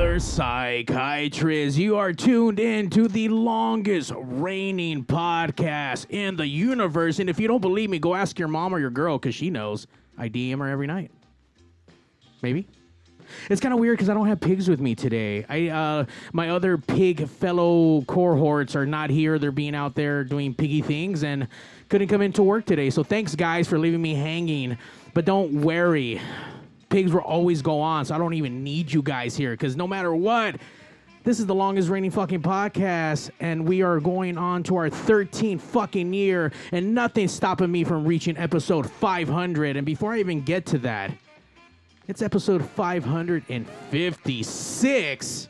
Other psychiatrists, you are tuned in to the longest reigning podcast in the universe. And if you don't believe me, go ask your mom or your girl because she knows. I DM her every night. Maybe. It's kind of weird because I don't have pigs with me today. I uh, my other pig fellow cohorts are not here. They're being out there doing piggy things and couldn't come into work today. So thanks guys for leaving me hanging. But don't worry, pigs will always go on. So I don't even need you guys here because no matter what. This is the longest reigning fucking podcast, and we are going on to our 13th fucking year, and nothing's stopping me from reaching episode 500. And before I even get to that, it's episode 556.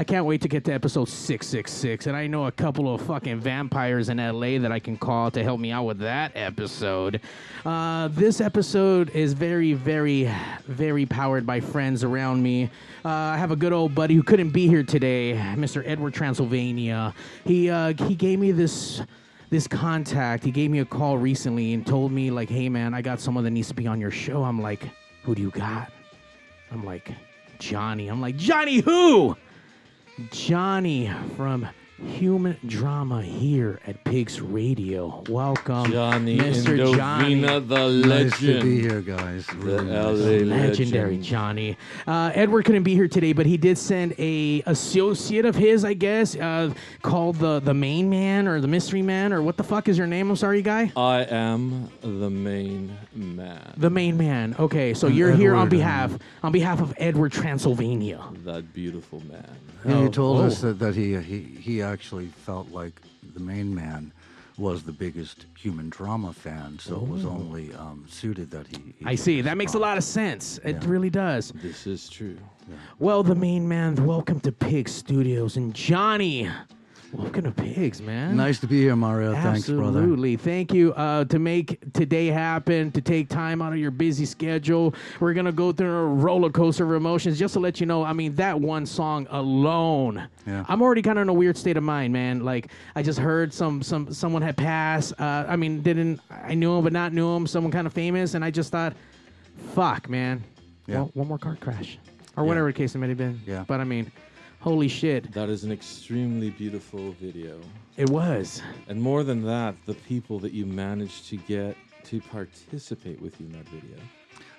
I can't wait to get to episode 666. And I know a couple of fucking vampires in LA that I can call to help me out with that episode. Uh, this episode is very, very, very powered by friends around me. Uh, I have a good old buddy who couldn't be here today, Mr. Edward Transylvania. He, uh, he gave me this this contact. He gave me a call recently and told me like, "Hey man, I got someone that needs to be on your show." I'm like, "Who do you got?" I'm like, "Johnny." I'm like, "Johnny who?" Johnny from Human Drama here at Pigs Radio. Welcome, Johnny Mr. Johnny. Indovina, the Nice to be here, guys. The Really nice. Legendary legend. Johnny. Uh, Edward couldn't be here today, but he did send a associate of his, I guess, uh, called the the main man or the mystery man or what the fuck is your name? I'm sorry, guy. I am the main man. The main man. Okay, so And you're here on behalf on behalf of Edward Transylvania. that beautiful man. Yeah, Oh, he told whoa. us that, that he, he he actually felt like the main man was the biggest human drama fan, so it was only um, suited that he. he Oh. I see. That makes a lot of sense. It Yeah. really does. This is true. Well, the main man, welcome to Pig Studios. And Johnny, welcome to Pigs, man. Nice to be here, Mario. Thanks, brother. Absolutely. Thank you. Uh, to make today happen, to take time out of your busy schedule, we're going to go through a roller coaster of emotions. Just to let you know, I mean, that one song alone, Yeah. I'm already kind of in a weird state of mind, man. Like, I just heard some, some someone had passed. Uh, I mean, didn't, I knew him, but not knew him, someone kind of famous. And I just thought, fuck, man. Yeah. One, one more car crash. Or Yeah. whatever the case it may have been. Yeah. But I mean, holy shit. That is an extremely beautiful video. It was. And more than that, the people that you managed to get to participate with you in that video.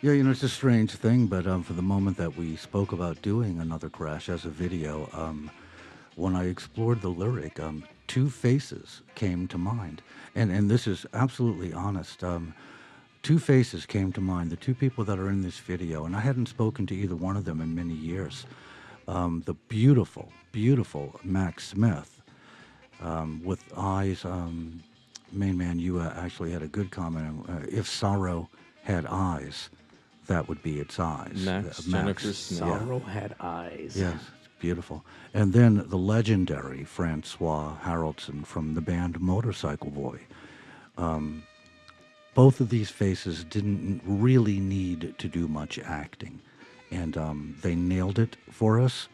Yeah, you know, it's a strange thing, but um, for the moment that we spoke about doing another crash as a video, um, when I explored the lyric, um, two faces came to mind, and and this is absolutely honest. Um, two faces came to mind. The two people that are in this video, and I hadn't spoken to either one of them in many years. Um, the beautiful, beautiful Max Smith, um, with eyes. Um, main man, you uh, actually had a good comment. Uh, if sorrow had eyes, that would be its eyes. Max, Uh, Jennifer Smith. yeah. Sorrow had eyes. Yes, beautiful. And then the legendary Francois Haraldson from the band Motorcycle Boy. Um, both of these faces didn't really need to do much acting, and um, they nailed it for us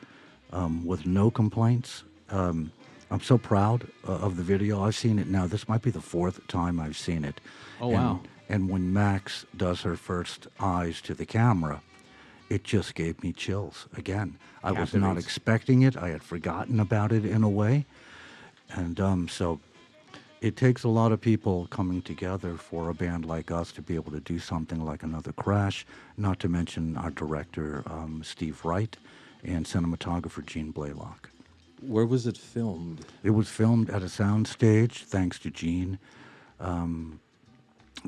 um, with no complaints. Um, I'm so proud uh, of the video. I've seen it now. This might be the fourth time I've seen it. Oh, And- wow. And when Max does her first eyes to the camera, it just gave me chills again. I was not expecting it. I had forgotten about it in a way. And um, so it takes a lot of people coming together for a band like us to be able to do something like another Crash, not to mention our director, um, Steve Wright, and cinematographer, Gene Blaylock. Where was it filmed? It was filmed at a sound stage, thanks to Gene, um,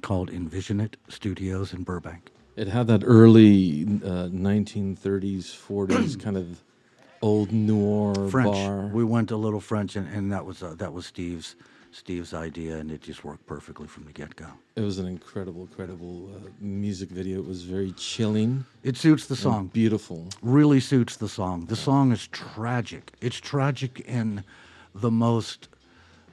called Envision It Studios in Burbank. It had that early uh, 1930s, 40s kind of old noir French. bar. We went a little French, and, and that was uh, that was Steve's Steve's idea, and it just worked perfectly from the get go. It was an incredible, incredible uh, music video. It was very chilling. It suits the song. Beautiful. Really suits the song. The song is tragic. It's tragic in the most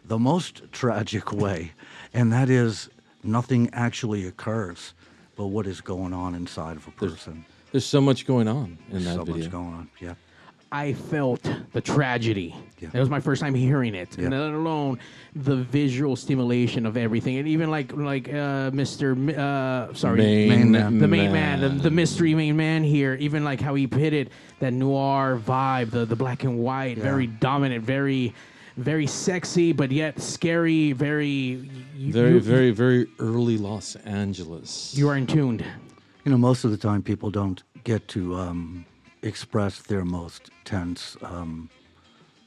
the most tragic way, and that is nothing actually occurs, but what is going on inside of a person. There's so much going on in that so video. much going on. Yeah. I felt the tragedy. Yeah. That was my first time hearing it, and Yeah. let alone the visual stimulation of everything, and even like like uh, Mr. Mi- Uh, sorry, Main, man. the main man, the, the mystery main man here, even like how he pitted that noir vibe, the the black and white, Yeah. very dominant, very very sexy, but yet scary, very you, Very, you, very, very early Los Angeles. You are in tuned. You know, most of the time people don't get to um, express their most tense um,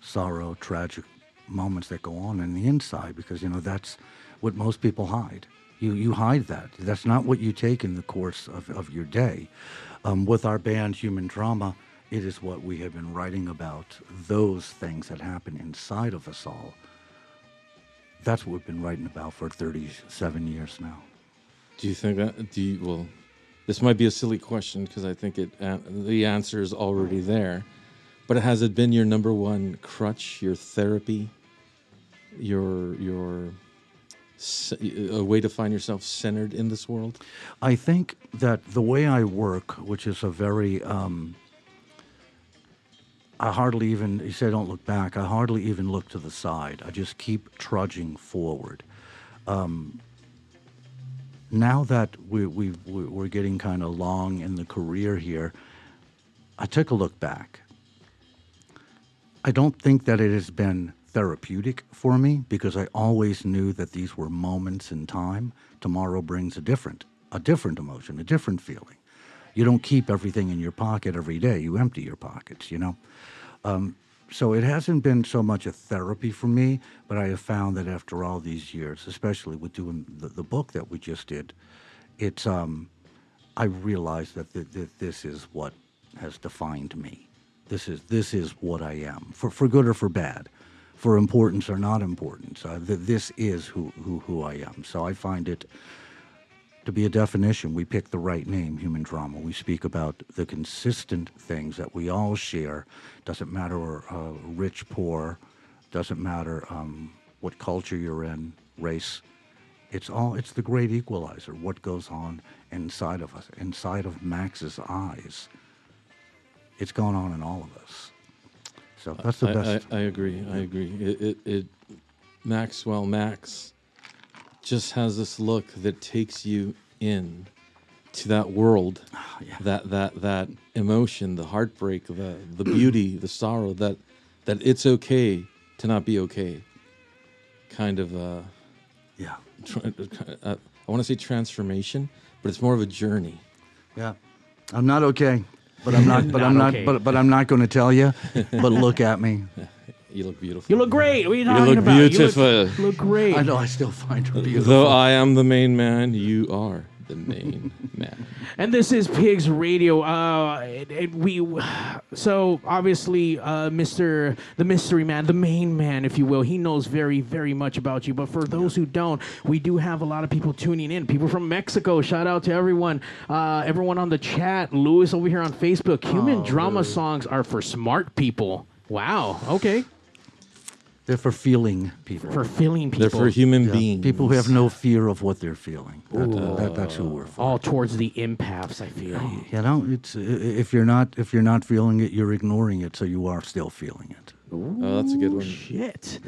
sorrow, tragic moments that go on in the inside because, you know, that's what most people hide. You, you hide that. That's not what you take in the course of, of your day. Um, with our band, Human Drama, it is what we have been writing about, those things that happen inside of us all. That's what we've been writing about for 37 years now. Do you think that? Do you? Well, this might be a silly question because I think it uh, the answer is already there. But has it been your number one crutch, your therapy, your your a way to find yourself centered in this world? I think that the way I work, which is a very, um, I hardly even, you say don't look back, I hardly even look to the side. I just keep trudging forward. Um, now that we, we, we- we're getting kind of long in the career here, I took a look back. I don't think that it has been therapeutic for me because I always knew that these were moments in time. Tomorrow brings a different, a different emotion, a different feeling. You don't keep everything in your pocket every day. You empty your pockets, you know. Um, so it hasn't been so much a therapy for me, but I have found that after all these years, especially with doing the, the book that we just did, it's um, I realized that th- th- this is what has defined me. This is this is what I am, for for good or for bad, for importance or not importance. Uh, th- this is who, who who I am. So I find it to be a definition. We pick the right name, human drama. We speak about the consistent things that we all share. Doesn't matter uh, rich, poor. Doesn't matter um, what culture you're in, race. It's all. It's the great equalizer. What goes on inside of us, inside of Max's eyes. It's going on in all of us. So that's the I, best. I, I agree. I agree. It, it, it Maxwell Max just has this look that takes you in to that world, that that that emotion, the heartbreak, the the beauty, the sorrow. That that it's okay to not be okay. Kind of uh, yeah. Tra- uh, I want to say transformation, but it's more of a journey. Yeah, I'm not okay, but I'm not. But I'm Not not. okay. But but I'm not going to tell you. But look at me. You look beautiful. You look great. What are you You talking look about? You beautiful. you look great. I know. I still find her beautiful. Though I am the main man, you are the main man. And this is Pigs Radio. Uh, it, it- we so obviously, uh, Mister the Mystery Man, the main man, if you will, he knows very, very much about you. But for those who don't, we do have a lot of people tuning in. People from Mexico. Shout out to everyone. Uh, everyone on the chat. Lewis over here on Facebook. Human drama songs are for smart people. Wow. Okay. They're for feeling people. For feeling people. They're for human Yeah, beings. People who have no fear of what they're feeling. That, that, that's who we're for. all towards the empaths. I feel. You know, it's i- i- if you're not if you're not feeling it, you're ignoring it, so you are still feeling it. Oh, that's a good one. Shit.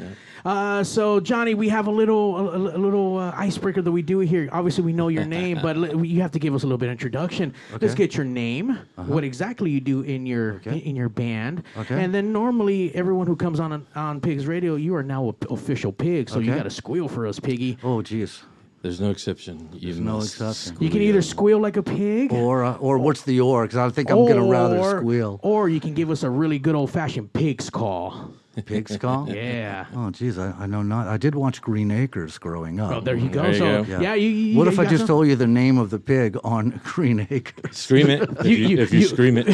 Uh, so Johnny, we have a little a, a- little uh, icebreaker that we do here. Obviously, we know your name, but li- you have to give us a little bit of introduction. Let's get your name, what exactly you do in your in, in your band, Okay. and then normally everyone who comes on on Pigs Radio, you are now a official pig, so you got to squeal for us, piggy. Oh, geez. There's no exception. You There's no must exception. You can either squeal like a pig, Or uh, or what's the or? Because I think I'm gonna rather squeal. or you can give us a really good old fashioned pig's call. Pig's call. Yeah. Oh, geez, I, I know not. I did watch Green Acres growing up. Oh, there you go. There you so go. yeah, you, you. What you if I just some? told you the name of the pig on Green Acres? Scream it. If You- you, you- if you, you- scream it.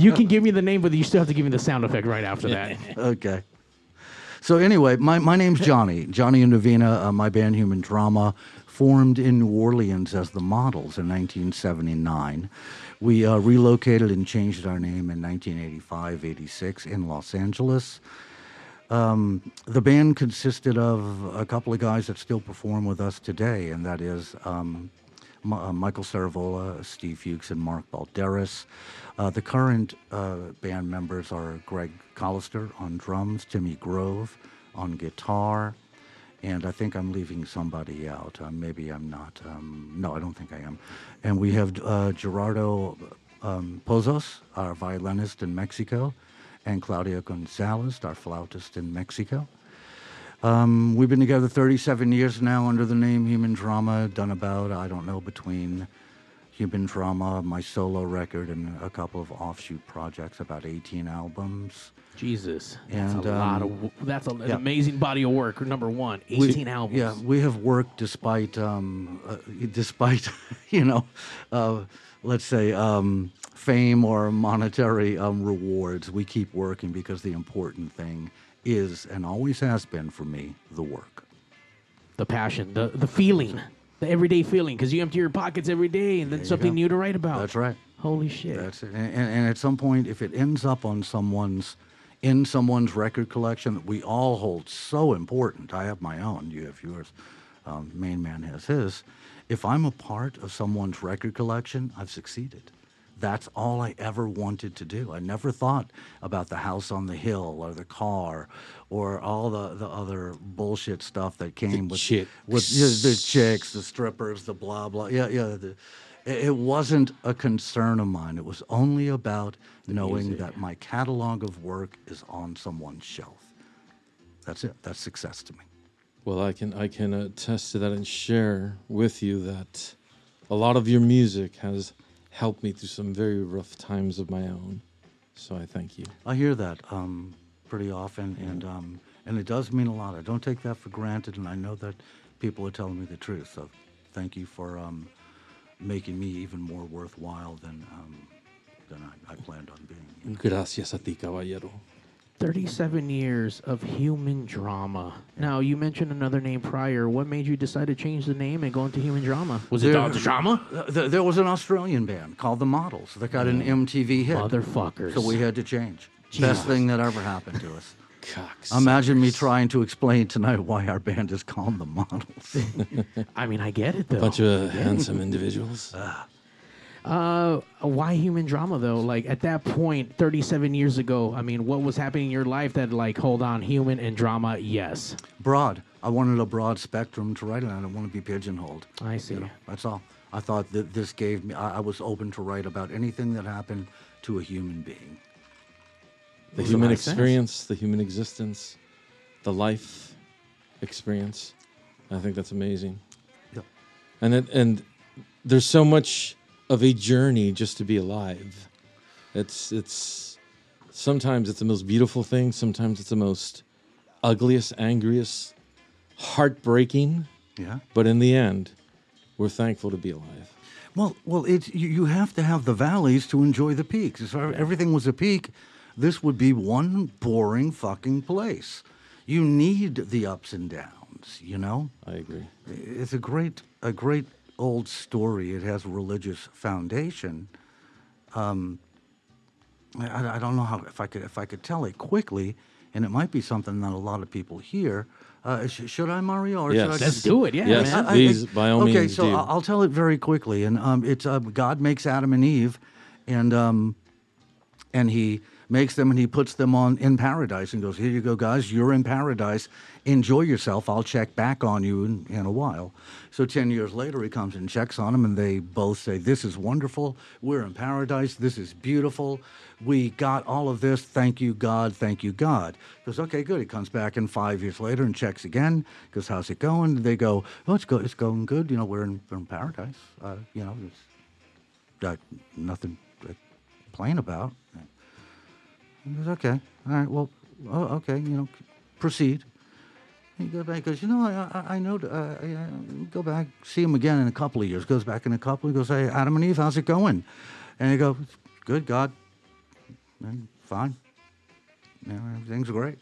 you can give me the name, but you still have to give me the sound effect right after that. Okay. So anyway, my, my name's Johnny, Johnny Indovina. Uh, my band Human Drama formed in New Orleans as the Models in 1979. We uh, relocated and changed our name in 1985, 86 in Los Angeles. Um, the band consisted of a couple of guys that still perform with us today, and that is um, M- uh, Michael Ciravolo, Steve Fuchs, and Mark Balderas. Uh, the current uh, band members are Greg Collister on drums, Timmy Grove on guitar, and I think I'm leaving somebody out. Uh, maybe I'm not. Um, no, I don't think I am. And we have uh, Gerardo um, Pozos, our violinist in Mexico, and Claudia Gonzalez, our flautist in Mexico. Um, we've been together 37 years now under the name Human Drama, done about, I don't know, between Human Drama, my solo record, and a couple of offshoot projects, about 18 albums. Jesus, that's And, a lot um, of. That's a, an yeah. amazing body of work. Number one, We- albums. Yeah, we have worked despite, um, uh, despite, you know, uh, let's say um, fame or monetary um, rewards. We keep working because the important thing is and always has been for me the work. the passion, the the feeling, the everyday feeling, because you empty your pockets every day, and then something new to write about. That's right. Holy shit! That's it. And, and, and at some point, if it ends up on someone's, in someone's record collection that we all hold so important, I have my own, you have yours, um, Main Man has his. If I'm a part of someone's record collection, I've succeeded. That's all I ever wanted to do. I never thought about the house on the hill or the car or all the, the other bullshit stuff that came with chicks. with yeah, the chicks, the strippers, the blah blah. Yeah, yeah. The, it wasn't a concern of mine. It was only about knowing that my catalog of work is on someone's shelf. That's it. That's success to me. Well, I can I can attest to that and share with you that a lot of your music has helped me through some very rough times of my own. So I thank you. I hear that um, pretty often, and um, and it does mean a lot. I don't take that for granted, and I know that people are telling me the truth. So, thank you for um, making me even more worthwhile than um, than I, I planned on being. Gracias a ti, caballero. 37 years of human drama. Now, you mentioned another name prior. What made you decide to change the name and go into human drama? Was it There- Dog Drama? Uh, th- there was an Australian band called the Models that got an MTV hit. Motherfuckers. So we had to change. Jesus. Best thing that ever happened to us. Cocks. Imagine me trying to explain tonight why our band is called the Models. I mean, I get it, though. bunch of handsome individuals. Uh, why human drama though? Like at that point, 37 years ago, I mean, what was happening in your life that like, hold on, human and drama? Yes, broad. I wanted a broad spectrum to write it. I didn't want to be pigeonholed. I see. That's all. I thought that this gave me. I, I was open to write about anything that happened to a human being. The human lot of sense. experience, the human existence, the life experience. I think that's amazing. Yep. And it, and there's so much of a journey just to be alive. It's it's sometimes it's the most beautiful thing, sometimes it's the most ugliest, angriest, heartbreaking, Yeah. but in the end, we're thankful to be alive. Well, well, it's you, you have to have the valleys to enjoy the peaks. If everything was a peak, this would be one boring fucking place. You need the ups and downs, you know? I agree. It's a great a great old story. It has a religious foundation. Um, I- I, I don't know how if I could if I could tell it quickly, and it might be something that a lot of people hear. Uh, sh- should I, Mario? Or Yes. should I Let's just- do it. Yeah, Yes. man. Please, by all okay, means, so do. I- I'll tell it very quickly. And um, it's uh, God makes Adam and Eve, and um, and he makes them and he puts them on in paradise and goes, "Here you go, guys. You're in paradise. Enjoy yourself. I'll check back on you in, in a while." So ten years later, he comes and checks on them, and they both say, "This is wonderful. We're in paradise. This is beautiful. We got all of this. Thank you, God. Thank you, God." He goes, "Okay, good." He comes back in five years later and checks again. Goes, "How's it going?" They go, "Oh, it's go. It's going good. You know, we're in, we're in paradise. Uh, you know, it's got nothing to complain about." He goes, okay, all right, well, oh, okay, you know, proceed. He goes back, goes, you know, I, I, I know, uh, I, uh, go back, see him again in a couple of years. Goes back in a couple, he goes, hey, Adam and Eve, how's it going? And he goes, good, God, "Mm, fine, know, everything's great.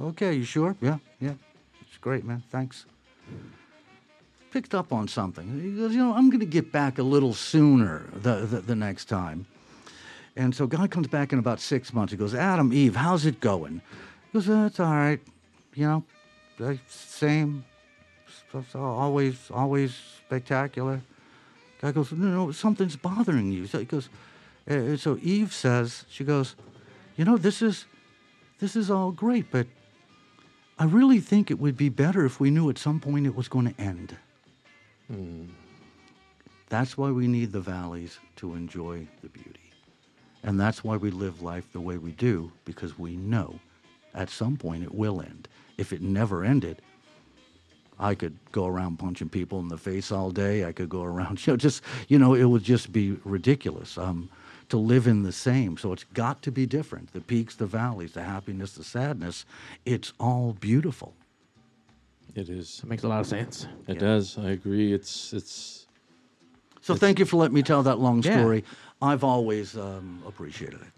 okay, you sure? Yeah, yeah. It's great, man. Thanks. Picked up on something. He goes, you know, I'm going to get back a little sooner the, the, the next time. And so God comes back in about six months. He goes, Adam, Eve, how's it going? He goes, uh, it's all right. You know, same. Always, always spectacular. God goes, no, no, something's bothering you. So he goes, uh, so Eve says, she goes, you know, this is, this is all great, but I really think it would be better if we knew at some point it was going to end. That's why we need the valleys to enjoy the beauty. And that's why we live life the way we do, because we know at some point it will end. If it never ended, I could go around punching people in the face all day. I could go around, you know, just, you know, it would just be ridiculous um, to live in the same. So it's got to be different. The peaks, the valleys, the happiness, the sadness, it's all beautiful. It is. That makes a lot of sense. It does. I agree. It's it's So thank you for letting me tell that long story. Yeah. Story. I've always um, appreciated it.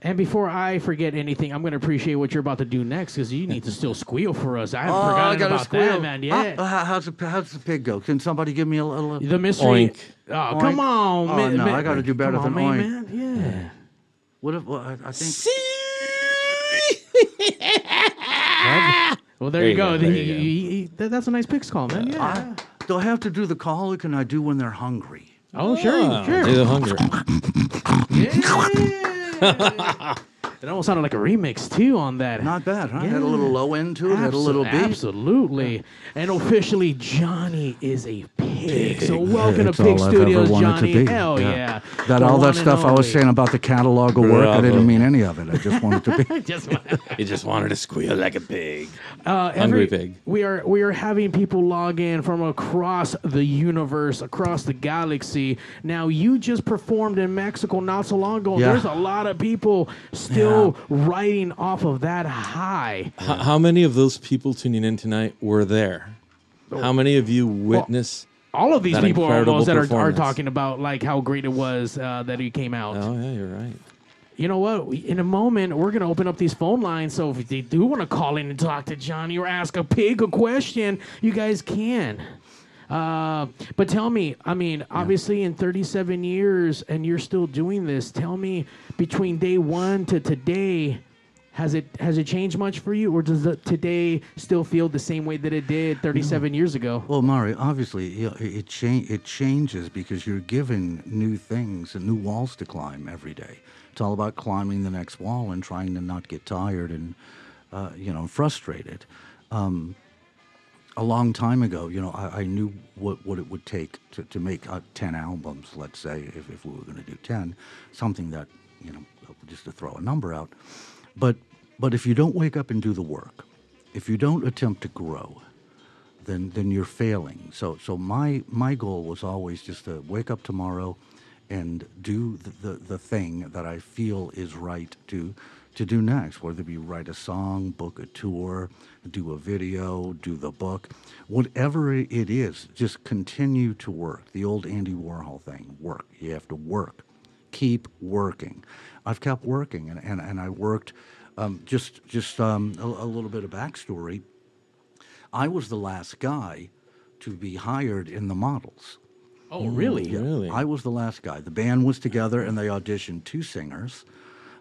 And before I forget anything, I'm going to appreciate what you're about to do next because you need to still squeal for us. I haven't Oh, forgotten gotta about squeal. that, man. Yeah. How- how- how's, the, how's the pig go? Can somebody give me a little? the mystery. Oink. Oh, Oink. come on. Oh, mi- no, mi- I gotta do better come on, than oink. man, man. Yeah. What if? Well, I, I think. Well, there, There you you go. go, there He- you go. he- he- that- that's a nice picks call, man. Yeah. I, do I have to do the call, or can I do when they're hungry? Oh, sure, Ah, sure. do the hunger. Yeah. it almost sounded like a remix too on that. Not bad, huh? Had a little low end to it. Had a little beat. Absolutely. And officially, Johnny is a pig. So welcome It's to Pig all Studios, ever Johnny. to be. Hell yeah. That The all that one and stuff I was saying about the catalog of work, I didn't mean any of it. I just wanted to be. Just He just wanted to squeal like a pig. Uh, Hungry every- pig. We are we are having people log in from across the universe, across the galaxy. Now you just performed in Mexico not so long ago. Yeah. There's a lot of people still riding off of that high. H- how many of those people tuning in tonight were there? How many of you witnessed? All of these That people incredible almost that are, are talking about like how great it was uh, that he came out. oh yeah, you're right. You know what? In a moment, we're gonna open up these phone lines. So if they do want to call in and talk to Johnny or ask a pig a question, you guys can. Uh, but tell me, I mean, obviously in 37 years and you're still doing this. Tell me, between day one to today, has it has it changed much for you, or does the, today still feel the same way that it did 37 years ago? Well, Mari, obviously, you know, it, cha- it changes because you're given new things and new walls to climb every day. It's all about climbing the next wall and trying to not get tired and, uh, you know, frustrated. Um, a long time ago, you know, I, I knew what, what it would take to, to make uh, 10 albums, let's say, if, if we were going to do 10, something that, you know, just to throw a number out. But, but if you don't wake up and do the work, if you don't attempt to grow, then then you're failing. So so my my goal was always just to wake up tomorrow and do the, the, the thing that I feel is right to to do next, whether it be write a song, book a tour, do a video, do the book, whatever it is, just continue to work. The old Andy Warhol thing, work. You have to work. Keep working. I've kept working and, and, and I worked um, just just um, a, a little bit of backstory. I was the last guy to be hired in the models. Oh, really? Really? I was the last guy. The band was together and they auditioned two singers.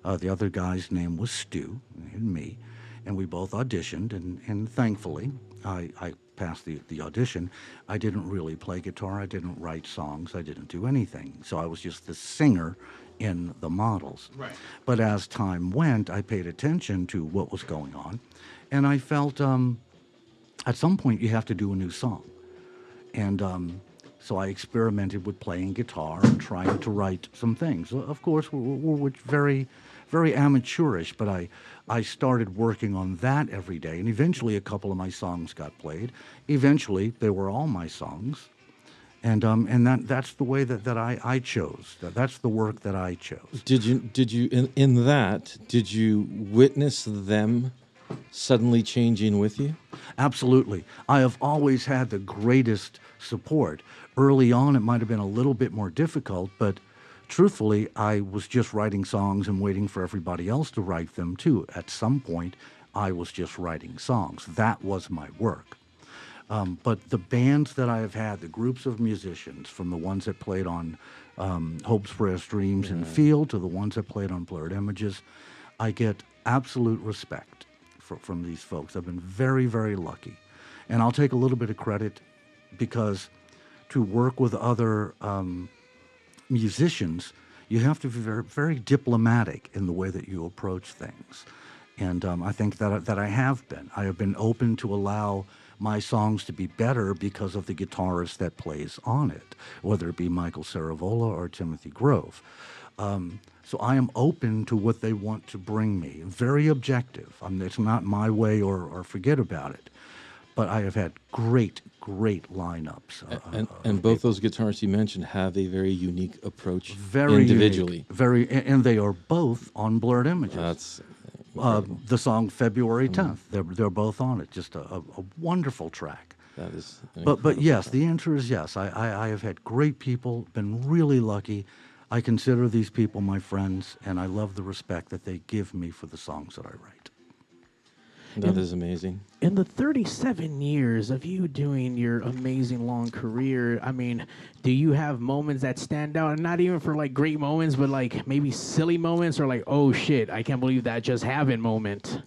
Uh, the other guy's name was Stu and me. And we both auditioned, and, and thankfully, I, I passed the, the audition. I didn't really play guitar, I didn't write songs, I didn't do anything. So I was just the singer in the models. Right. But as time went, I paid attention to what was going on, and I felt um, at some point you have to do a new song. And um, so I experimented with playing guitar and trying to write some things. Of course, we're, we're, very, very amateurish, but I, I started working on that every day. And eventually, a couple of my songs got played. Eventually, they were all my songs. And, um, and that, that's the way that, that I, I chose. That, that's the work that I chose. Did you did you in, in that did you witness them suddenly changing with you? Absolutely. I have always had the greatest support. Early on, it might have been a little bit more difficult, but truthfully, I was just writing songs and waiting for everybody else to write them too. At some point, I was just writing songs. That was my work. Um, but the bands that I have had, the groups of musicians, from the ones that played on um, Hope's Prayers, Dreams, and Field to the ones that played on Blurred Images, I get absolute respect for, from these folks. I've been very, very lucky. And I'll take a little bit of credit because to work with other um, musicians, you have to be very, very diplomatic in the way that you approach things. And um, I think that, that I have been. I have been open to allow my songs to be better because of the guitarist that plays on it, whether it be Michael Ciravolo or Timothy Grove. Um, so I am open to what they want to bring me. Very objective. I mean, it's not my way or, or forget about it. But I have had great, great lineups. uh, and and both those guitarists you mentioned have a very unique approach very individually. unique, very, and they are both on Blurred Images. That's uh, the song February Mm-hmm. 10th. They're they're both on it. Just a, a, a wonderful track. that is. But but yes, the answer is yes. I, I I have had great people. Been really lucky. I consider these people my friends, and I love the respect that they give me for the songs that I write. That is amazing. In the 37 years of you doing your amazing long career, I mean, do you have moments that stand out? And not even for like great moments, but like maybe silly moments or like, oh shit, I can't believe that just happened moment.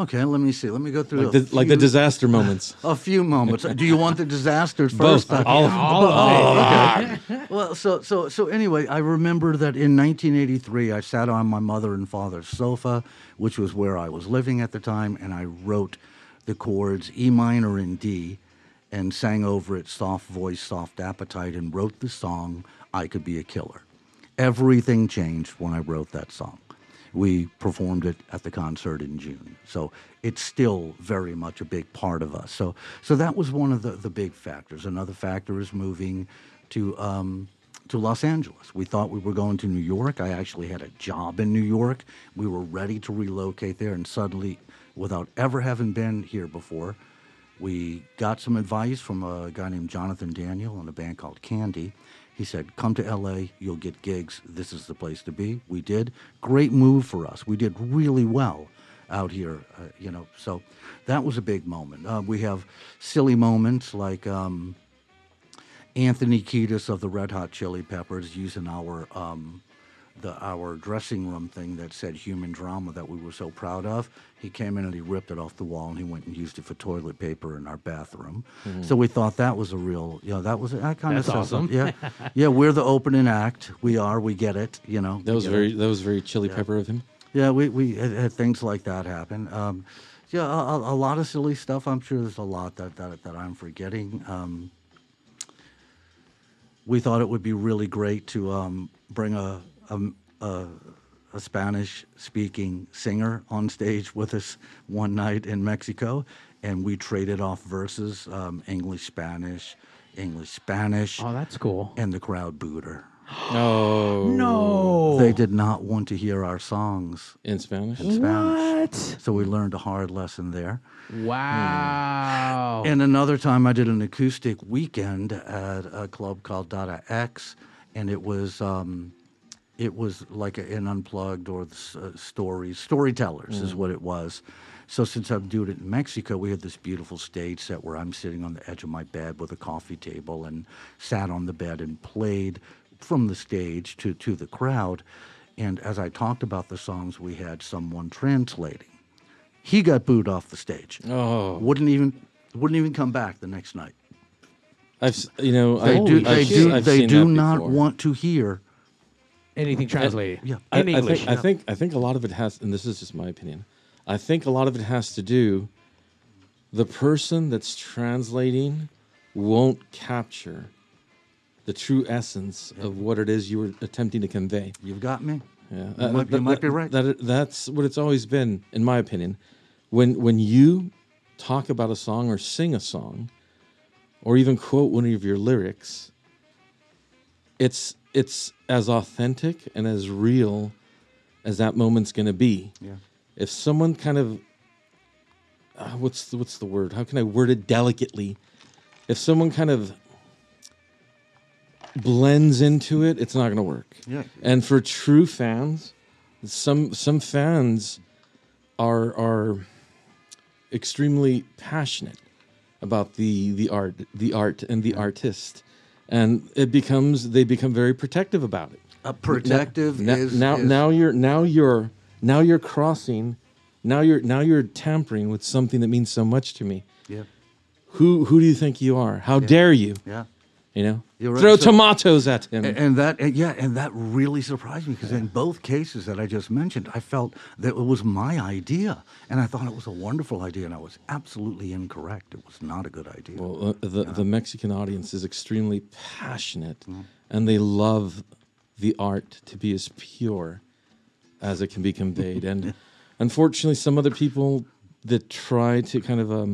Okay, let me see. Let me go through Like the, like the disaster moments. A few moments. Do you want the disasters first? Both. first? All of them. Oh, Well, so so so anyway, I remember that in 1983, I sat on my mother and father's sofa, which was where I was living at the time, and I wrote the chords E minor and D, and sang over it soft voice, soft appetite, and wrote the song "I Could Be a Killer." Everything changed when I wrote that song. We performed it at the concert in June, so it's still very much a big part of us. So, so that was one of the, the big factors. Another factor is moving to um, to Los Angeles. We thought we were going to New York. I actually had a job in New York. We were ready to relocate there, and suddenly, without ever having been here before, we got some advice from a guy named Jonathan Daniel in a band called Candy. He said, Come to LA, you'll get gigs. This is the place to be. We did. Great move for us. We did really well out here, uh, you know. So that was a big moment. Uh, we have silly moments like um, Anthony Kiedis of the Red Hot Chili Peppers using our um, the our dressing room thing that said human drama that we were so proud of. He came in and he ripped it off the wall and he went and used it for toilet paper in our bathroom. So we thought that was a real, you know, that was that kind of awesome. Yeah, yeah, we're the opening act. We are. We get it. You know. That was very it. that was very chili pepper of him. Yeah, we we had, had things like that happen. Um, yeah, a, a, a lot of silly stuff. I'm sure there's a lot that that, that I'm forgetting. Um, we thought it would be really great to um, bring a a, a, a Spanish speaking singer on stage with us one night in Mexico, and we traded off verses, um, English Spanish, English Spanish, Oh, that's cool. and the crowd booed her. No. No. They did not want to hear our songs in Spanish. in Spanish. What? So we learned a hard lesson there. Wow. And another time I did an acoustic weekend at a club called Data X, and it was um, it was like a, an unplugged or the uh, stories storytellers is what it was. So since I'm doing it in Mexico, we had this beautiful stage set where I'm sitting on the edge of my bed with a coffee table and sat on the bed and played from the stage to to the crowd. And as I talked about the songs, we had someone translating. He got booed off the stage. Oh, Wouldn't even wouldn't even come back the next night. I've you know They I, do I've, they s- do I've they do not before. want to hear Anything translated. yeah. I, In I English. think, I think I think a lot of it has, and this is just my opinion. I think a lot of it has to do. The person that's translating won't capture the true essence of what it is you were attempting to convey. You've got me. Yeah, You might- you might be right. That, that's what it's always been, in my opinion. When when you talk about a song or sing a song, or even quote one of your lyrics, it's it's as authentic and as real as that moment's going to be. Yeah. If someone kind of uh, what's the, what's the word? How can I word it delicately? If someone kind of blends into it, it's not going to work. Yeah. And for true fans, some some fans are are extremely passionate about the the art, the art, and the artist, and it becomes they become very protective about it. Uh, protective now, is now is- now you're now you're now you're crossing now you're now you're tampering with something that means so much to me Yeah. who who do you think you are how dare you Yeah. You know right. throw So- tomatoes at him And that, and yeah, and that really surprised me because in both cases that I just mentioned, I felt that it was my idea, and I thought it was a wonderful idea, and I was absolutely incorrect. It was not a good idea. well, uh, the the Mexican audience is extremely passionate, Mm. and they love the art to be as pure as it can be conveyed. And unfortunately, some other people that try to kind of um,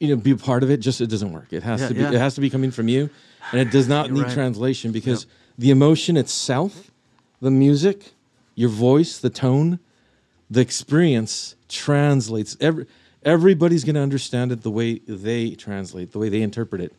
you know be a part of it just it doesn't work. It has Yeah, to be yeah. it has to be coming from you, and it does not You're need right. translation because the emotion itself, the music, your voice, the tone, the experience translates every everybody's going to understand it the way they translate the way they interpret it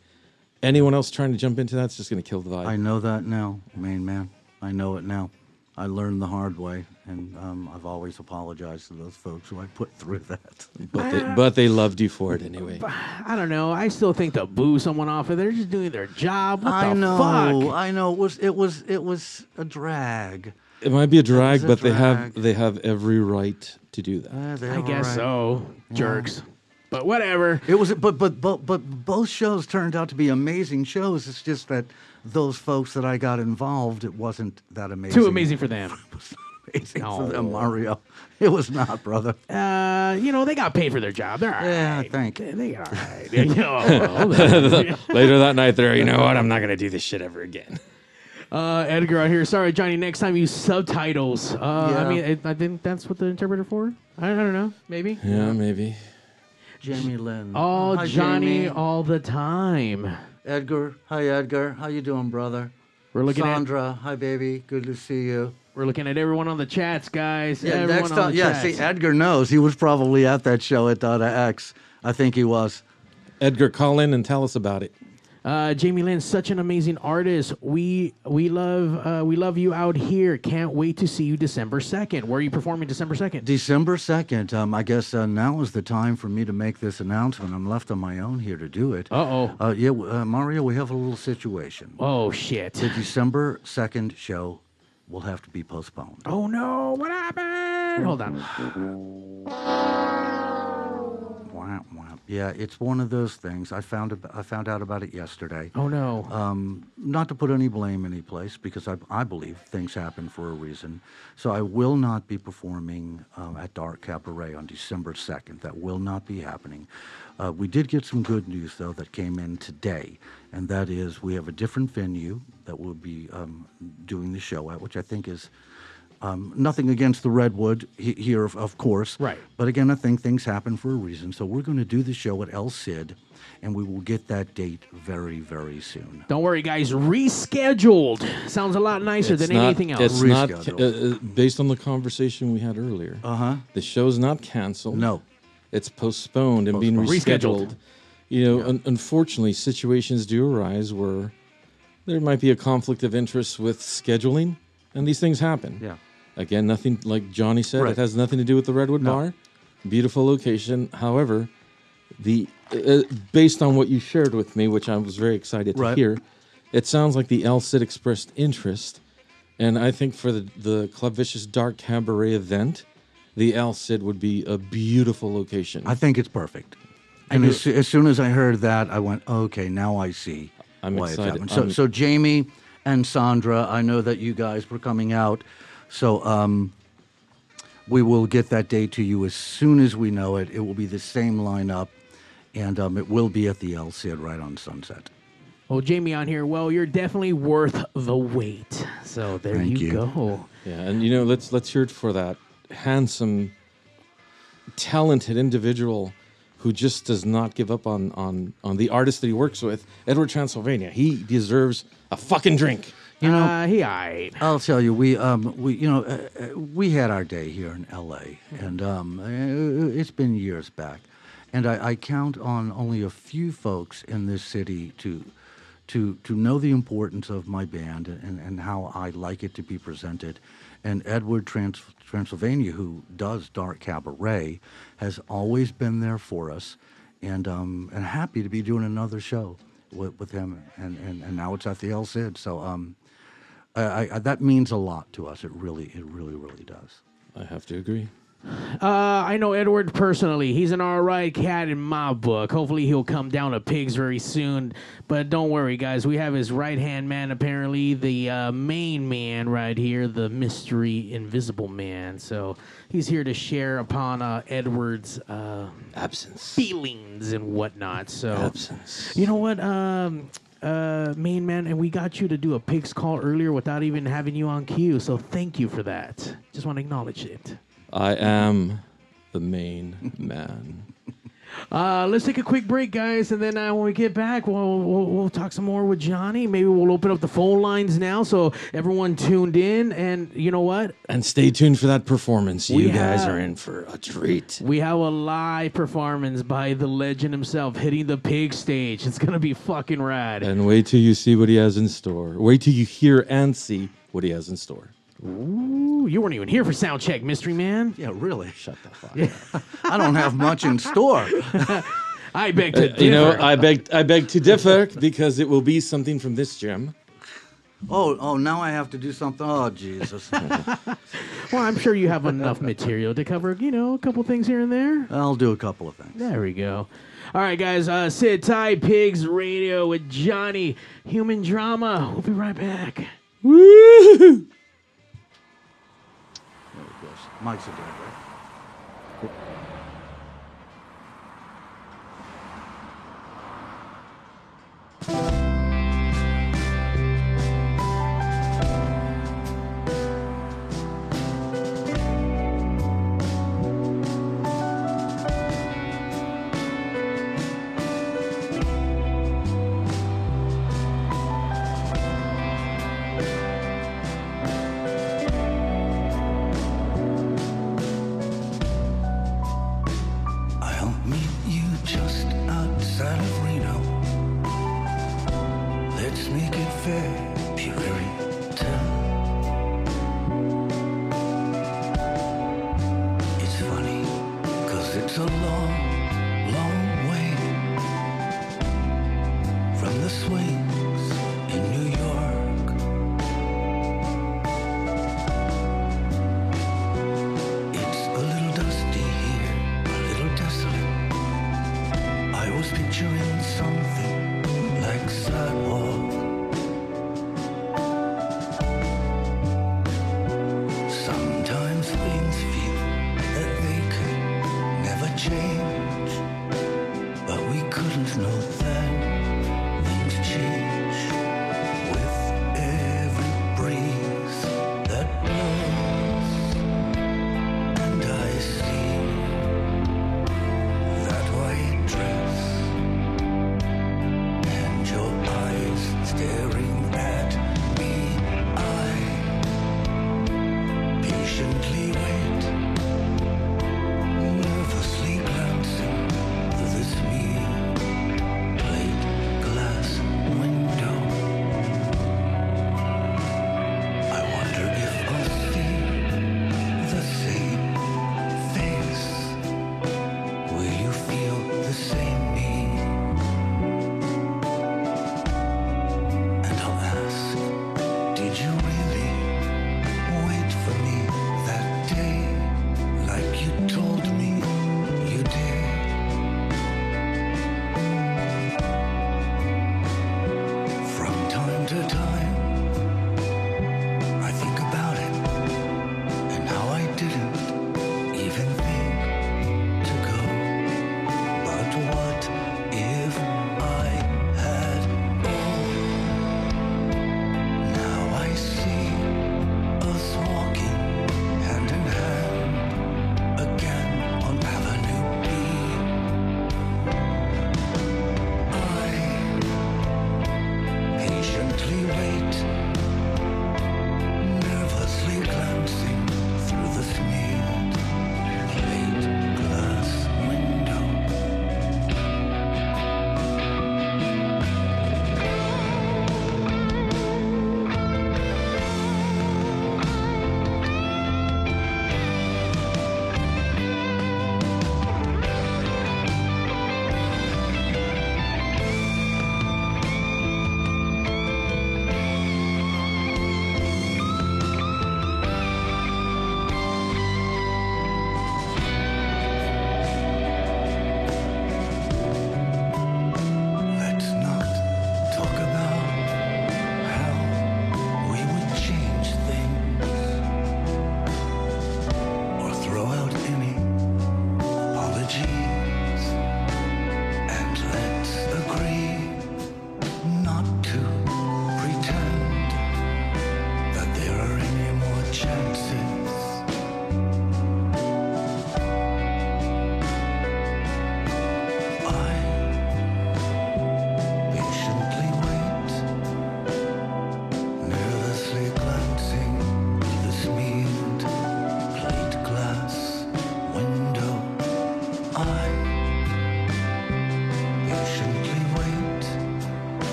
anyone else trying to jump into that's just going to kill the vibe I know that now, main man. I know it now. I learned the hard way, and um, I've always apologized to those folks who I put through that. but they, but they loved you for it anyway I don't know. I still think to boo someone off of, they're just doing their job. What I the know, fuck? I know. It was, it was, it was a drag. it might be a drag a but they have they have every right to do that Uh, I guess right. so. Jerks. But whatever. It was, but but but but both shows turned out to be amazing shows. It's just that those folks that I got involved, it wasn't that amazing. Too amazing for them. amazing for them, Mario. It was not, brother. Uh, you know, they got paid for their job. They're all right. Yeah, thank They, they got all right. You know, well, later that night they're you know what i'm not going to do this shit ever again uh, Edgar out here. Sorry, Johnny. Next time use subtitles. Uh, I mean, I, I think that's what the interpreter for. I, I don't know. Maybe. yeah maybe Jamie Lynn. Oh, Hi, Johnny, Jamie. all the time. Edgar. Hi, Edgar. How you doing, brother? We're looking at Sandra. Hi, baby. Good to see you. we're looking at everyone on the chats, guys. Yeah, everyone next on time. the Yeah, chats. see, Edgar knows. He was probably at that show at Dada X. I think he was. edgar call in and tell us about it Uh, Jamie Lynn, such an amazing artist. We we love uh, we love you out here. Can't wait to see you December second. Where are you performing December second? December 2nd. Um, I guess uh, now is the time for me to make this announcement. I'm left on my own here to do it. Uh-oh. Uh, yeah, uh, Mario, we have a little situation. Oh shit! The December 2nd show will have to be postponed. Oh no! What happened? Hold on. Wah, wah. Yeah, it's one of those things. I found, ab- I found out about it yesterday. Oh no! Um, not to put any blame any place, because I, I believe things happen for a reason. So I will not be performing um, at Dark Cabaret on December 2nd. That will not be happening. Uh, we did get some good news, though, that came in today, and that is we have a different venue that we'll be um, doing the show at, which I think is um, nothing against the Redwood he- here, of, of course. Right. But again, I think things happen for a reason. So we're going to do the show at El Cid, and we will get that date very, very soon. Don't worry, guys. Rescheduled. Sounds a lot nicer It's than not- anything else. It's not Rescheduled. uh, uh, based on the conversation we had earlier. Uh huh. The show's not canceled. No. It's postponed and being rescheduled. Rescheduled. You know, un- unfortunately, situations do arise where there might be a conflict of interest with scheduling, and these things happen. Yeah. Again, nothing like Johnny said. Right. It has nothing to do with the Redwood No. Bar. Beautiful location. However, the uh, based on what you shared with me, which I was very excited to Right. hear, it sounds like the El Cid expressed interest, and I think for the the Club Vicious Dark Cabaret event, the El Cid would be a beautiful location. I think it's perfect. And as, as soon as I heard that, I went, okay, now I see I'm why excited. it's happened. So, I'm- so Jamie and Sandra, I know that you guys were coming out. So um, we will get that date to you as soon as we know it. It will be the same lineup, and um, it will be at the El Cid right on Sunset. Well, Jamie on here. Well, you're definitely worth the wait. So there Thank you, you. go. Yeah, and you know, let's let's hear it for that handsome, talented individual who just does not give up on on on the artist that he works with, Edward Transylvania. He deserves a fucking drink. You know, uh, he aight. I'll tell you, we um, we you know, uh, uh, we had our day here in L.A. and um, uh, it's been years back, and I, I count on only a few folks in this city to to to know the importance of my band and, and how I like it to be presented. And Edward Trans- Transylvania, who does Dark Cabaret, has always been there for us, and um, and happy to be doing another show with, with him. And, and, and now it's at the El Cid, so um, I, I, that means a lot to us. It really, it really, really does. I have to agree. Uh, I know Edward personally. He's an alright cat in my book. Hopefully, he'll come down to pigs very soon. But don't worry, guys. We have his right hand man, apparently, the uh, main man right here, the mystery invisible man. So he's here to share upon uh, Edward's uh, Absence. feelings and whatnot. So Absence. you know what, um, uh, main man, and we got you to do a pig's call earlier without even having you on cue. So thank you for that. Just want to acknowledge it. I am the main man. Uh, let's take a quick break, guys, and then uh, when we get back, we'll, we'll we'll talk some more with Johnny. Maybe we'll open up the phone lines now, so everyone tuned in. And you know what? And stay tuned for that performance. We You guys are in for a treat. We have a live performance by the legend himself hitting the pig stage. It's gonna be fucking rad. And wait till you see what he has in store. Wait till you hear and see what he has in store. Ooh, you weren't even here for sound check, mystery man. Yeah, really. Shut the fuck up. I don't have much in store. I beg to differ. You know, I beg, I beg to differ because it will be something from this gym. Oh, oh, now I have to do something. Oh, Jesus. well, I'm sure you have enough material to cover, you know, a couple things here and there. I'll do a couple of things. There we go. All right, guys. Uh, sit tight, Pigs Radio with Johnny. Human drama. We'll be right back. Woo! There it goes. Mike's a dead, right? I'll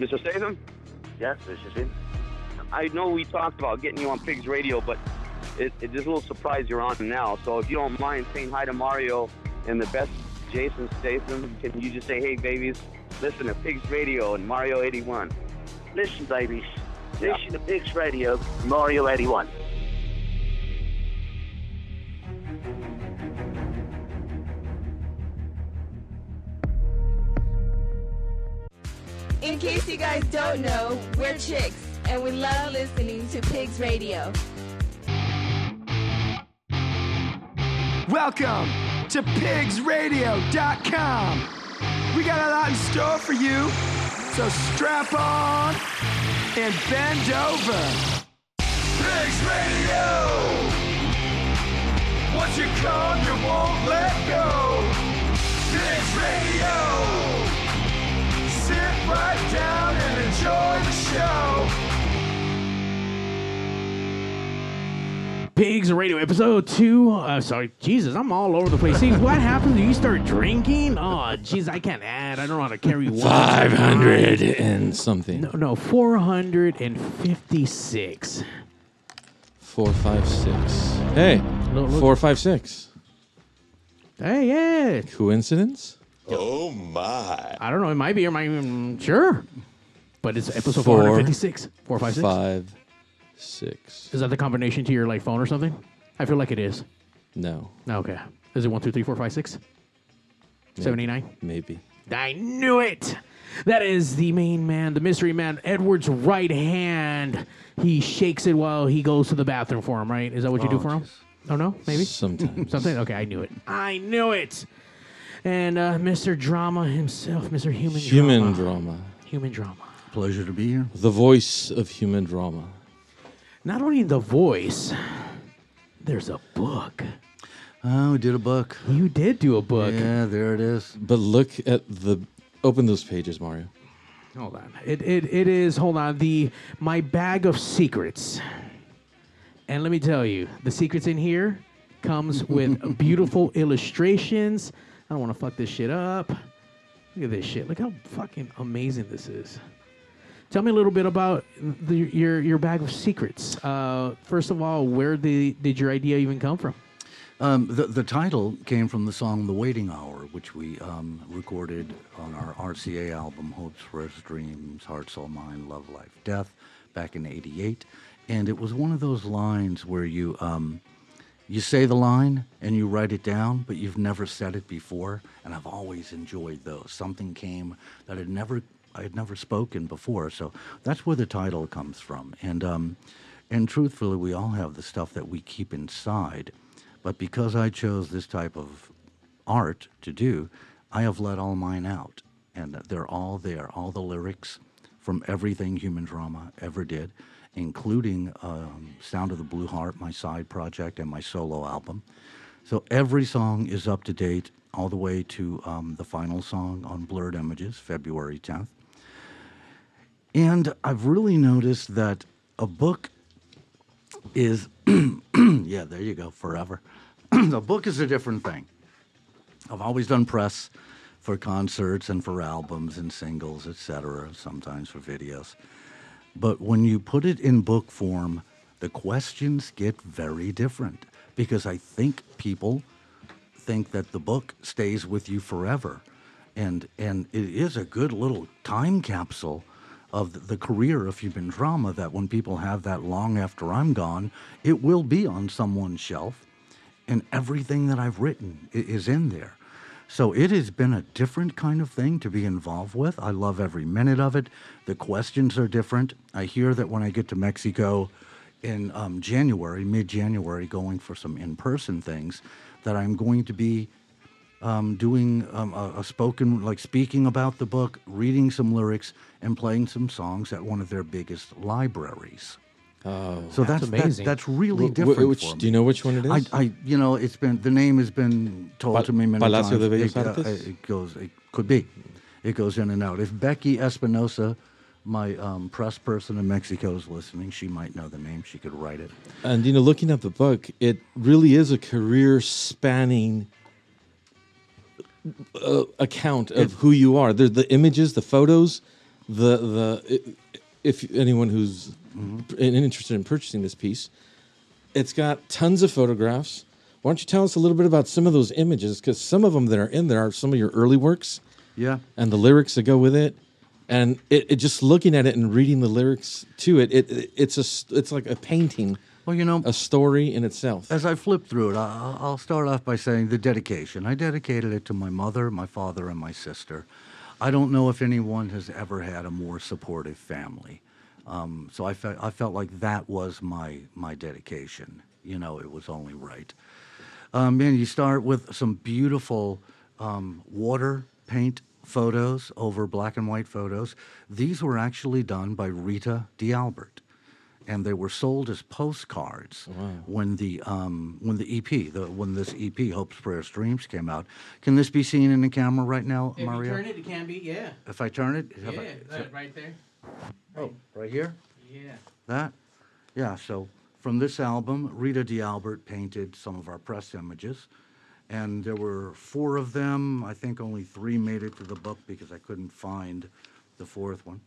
Mr. Statham? Yes, this is him. I know we talked about getting you on Pigs Radio, but it, it's just a little surprise you're on now. So if you don't mind saying hi to Mario and the best Jason Statham, can you just say, hey, babies, listen to Pigs Radio and Mario 81? Listen, babies. Listen to Pigs Radio, Mario 81. Know, we're chicks, and we love listening to Pigs Radio. Welcome to pigsradio.com. We got a lot in store for you, so strap on and bend over. Pigs Radio! Once you come, you won't let go. Show. Pigs Radio episode two. Uh, sorry, Jesus, I'm all over the place. See, what happens when you start drinking? Oh, jeez, I can't add. I don't know how to carry one. Five hundred and something. No, no, 456. Four, five, six. Hey, Look, look. four, five, six. Hey, yeah. Coincidence? Oh my. I don't know. It might be or might even. Sure. But it's episode Four, 456. 456. Five, six. Is that the combination to your like phone or something? I feel like it is. No, Okay. Is it one, two, three, four, five, six? 79? maybe. I knew it. That is the main man, the mystery man, Edward's right hand. He shakes it while he goes to the bathroom for him, right? Is that what you do Oh, for him? Oh, no? Maybe? Sometimes. Something? Okay, I knew it. I knew it. And uh, Mr. Drama himself, Mr. Human, Human Drama. drama. Human Drama. Pleasure to be here. The voice of human drama. Not only the voice, there's a book. Oh, we did a book. You did do a book. Yeah, there it is. But look at the. Open those pages, Mario. Hold on. It, it, it is, hold on, the My Bag of Secrets. And let me tell you, the secrets in here comes with beautiful illustrations. I don't want to fuck this shit up. Look at this shit. Look how fucking amazing this is. Tell me a little bit about the, your your bag of secrets. Uh, first of all, where did, did your idea even come from? Um, the, the title came from the song The Waiting Hour, which we um, recorded on our RCA album, Hopes, Prayers, Dreams, Heart, Soul, Mind, Love, Life, Death, back in 88. And it was one of those lines where you, um, you say the line and you write it down, but you've never said it before. And I've always enjoyed those. Something came that had never, I had never spoken before. So that's where the title comes from. And, um, and truthfully, we all have the stuff that we keep inside. But because I chose this type of art to do, I have let all mine out. And they're all there, all the lyrics from everything Human Drama ever did, including um, Sound of the Blue Heart, my side project, and my solo album. So every song is up to date, all the way to um, the final song on Blurred Images, February 10th. And I've really noticed that a book is, yeah, there you go, forever. a book is a different thing. I've always done press for concerts and for albums and singles, etc., sometimes for videos. But when you put it in book form, the questions get very different because I think people think that the book stays with you forever. And and it is a good little time capsule of the- career of human drama that when people have that long after I'm gone, it will be on someone's shelf and everything that I've written is in there. So it has been a different kind of thing to be involved with. I love every minute of it. The questions are different. I hear that when I get to Mexico, in um, January, mid January, going for some in person things that I'm going to be um, doing um, a, a spoken, like speaking about the book, reading some lyrics, and playing some songs at one of their biggest libraries. Oh, So that's That's that- that's really wh- different. which- do you know which one it is? I, I, you know, it's been the name has been told Pa- to me many Palacio times. de Bellas it, uh, it goes, it could be, it goes in and out. If Becky Espinosa, my um, press person in Mexico, is listening, she might know the name. She could write it. And you know, looking at the book, it really is a career spanning uh, account of who you are. There's the images, the photos, the the. If anyone who's in- interested in purchasing this piece, it's got tons of photographs. Why don't you tell us a little bit about some of those images? Because some of them that are in there are some of your early works. Yeah. And the lyrics that go with it, and it, it just looking at it and reading the lyrics to it, it, it it's a it's like a painting. Well, you know, a story in itself. As I flip through it, I'll start off by saying the dedication. I dedicated it to my mother, my father, and my sister. I don't know if anyone has ever had a more supportive family. Um, so I felt I felt like that was my my dedication. You know, it was only right. Um, and you start with some beautiful um, water paint photos over black and white photos. These were actually done by Rita D'Albert, and they were sold as postcards when the um, when the EP, the when this EP, Hopes, Prayers, Dreams, came out. Can this be seen in the camera right now, Mario? If you turn it, it can be. Yeah. If I turn it, if I- that right there. oh, right here. Yeah. That? Yeah, so from this album, Rita D'Albert painted some of our press images. And there were four of them. I think only three made it to the book because I couldn't find the fourth one.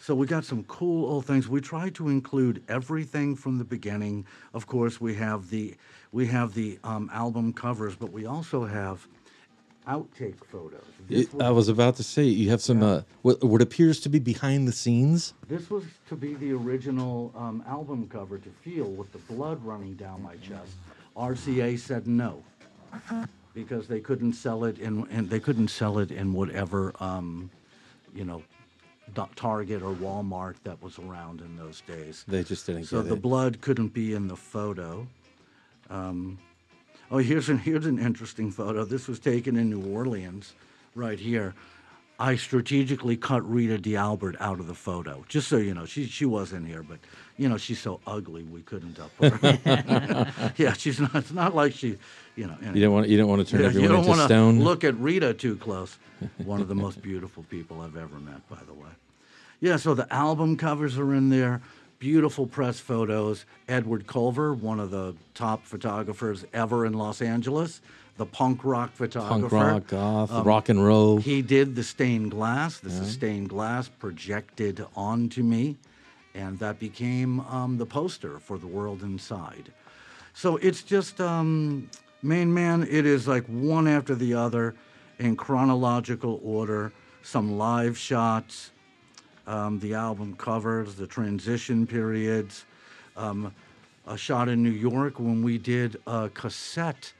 So we got some cool old things. We try to include everything from the beginning. Of course, we have the we have the um, album covers, but we also have outtake photos. It- I was- was about to say you have some uh, what, what appears to be behind the scenes. This was to be the original um, album cover to feel with the blood running down my chest. RCA said no because they couldn't sell it in and they couldn't sell it in whatever um, you know Target or Walmart that was around in those days. They just didn't So the it. blood couldn't be in the photo. Um, oh, here's an here's an interesting photo. This was taken in New Orleans, right here. I strategically cut Rita D'Albert out of the photo, just so you know. She she was in here, but you know she's so ugly we couldn't up her. yeah, she's not. It's not like she, you know. You don't want you don't want to turn Yeah, everyone you don't into stone. Look at Rita too close. One of the most beautiful people I've ever met, by the way. Yeah, so the album covers are in there. Beautiful press photos. Edward Colver, one of the top photographers ever in Los Angeles, the punk rock photographer. Punk rock, goth, rock and roll. He did the stained glass. This Yeah. is stained glass projected onto me, and that became um, the poster for the world inside. So it's just, um, main man, it is like one after the other in chronological order, some live shots, um, the album covers, the transition periods, um, a shot in New York when we did a cassette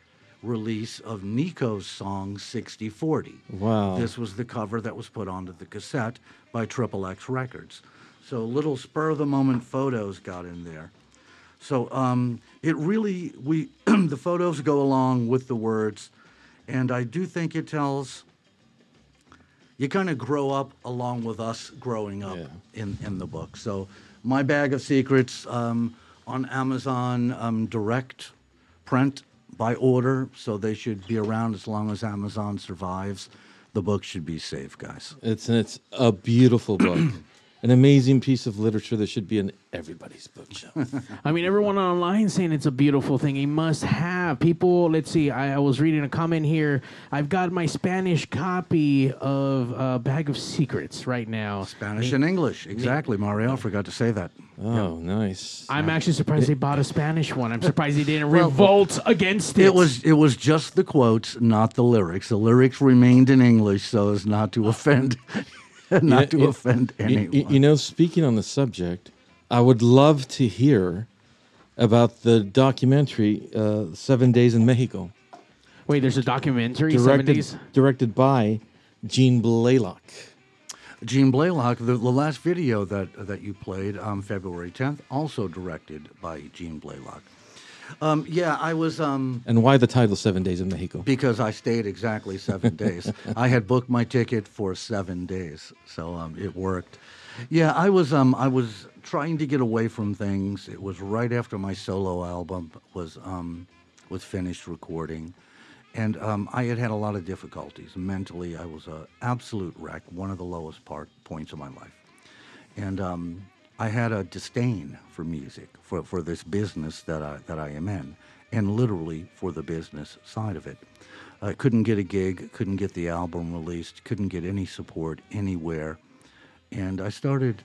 release of Nico's song 6040. Wow. This was the cover that was put onto the cassette by Triple X Records. So little spur of the moment photos got in there. So um, it really we the photos go along with the words, and I do think it tells. You kind of grow up along with us growing up in in the book. So my bag of secrets um, on Amazon um, direct print by order, so they should be around as long as Amazon survives. The book should be safe, guys. It's it's a beautiful book, an amazing piece of literature that should be in everybody's bookshelf. I mean, everyone online saying it's a beautiful thing. A must have. People, let's see. I, I was reading a comment here. I've got my Spanish copy of uh, Bag of Secrets right now. Spanish and English, exactly, Mario. I forgot to say that. Oh, nice. I'm actually surprised they bought a Spanish one. I'm surprised they didn't Well, revolt against it. It was it was just the quotes, not the lyrics. The lyrics remained in English so as not to offend, not to You- offend you- anyone. You, you know, speaking on the subject, I would love to hear about the documentary uh, Seven Days in Mexico. Wait, there's a documentary. Seven directed days. directed by Gene Blaylock. Gene Blaylock, the, the last video that that you played on February 10th, also directed by Gene Blaylock. Um, yeah, I was um, And why the title Seven Days in Mexico? because I stayed exactly seven days. I had booked my ticket for seven days, so um, it worked. Yeah, I was um, I was trying to get away from things. It was right after my solo album was um, was finished recording, and um, I had had a lot of difficulties mentally. I was a absolute wreck, one of the lowest part points of my life, and um, I had a disdain for music, for, for this business that I that I am in, and literally for the business side of it. I couldn't get a gig, couldn't get the album released, couldn't get any support anywhere, and I started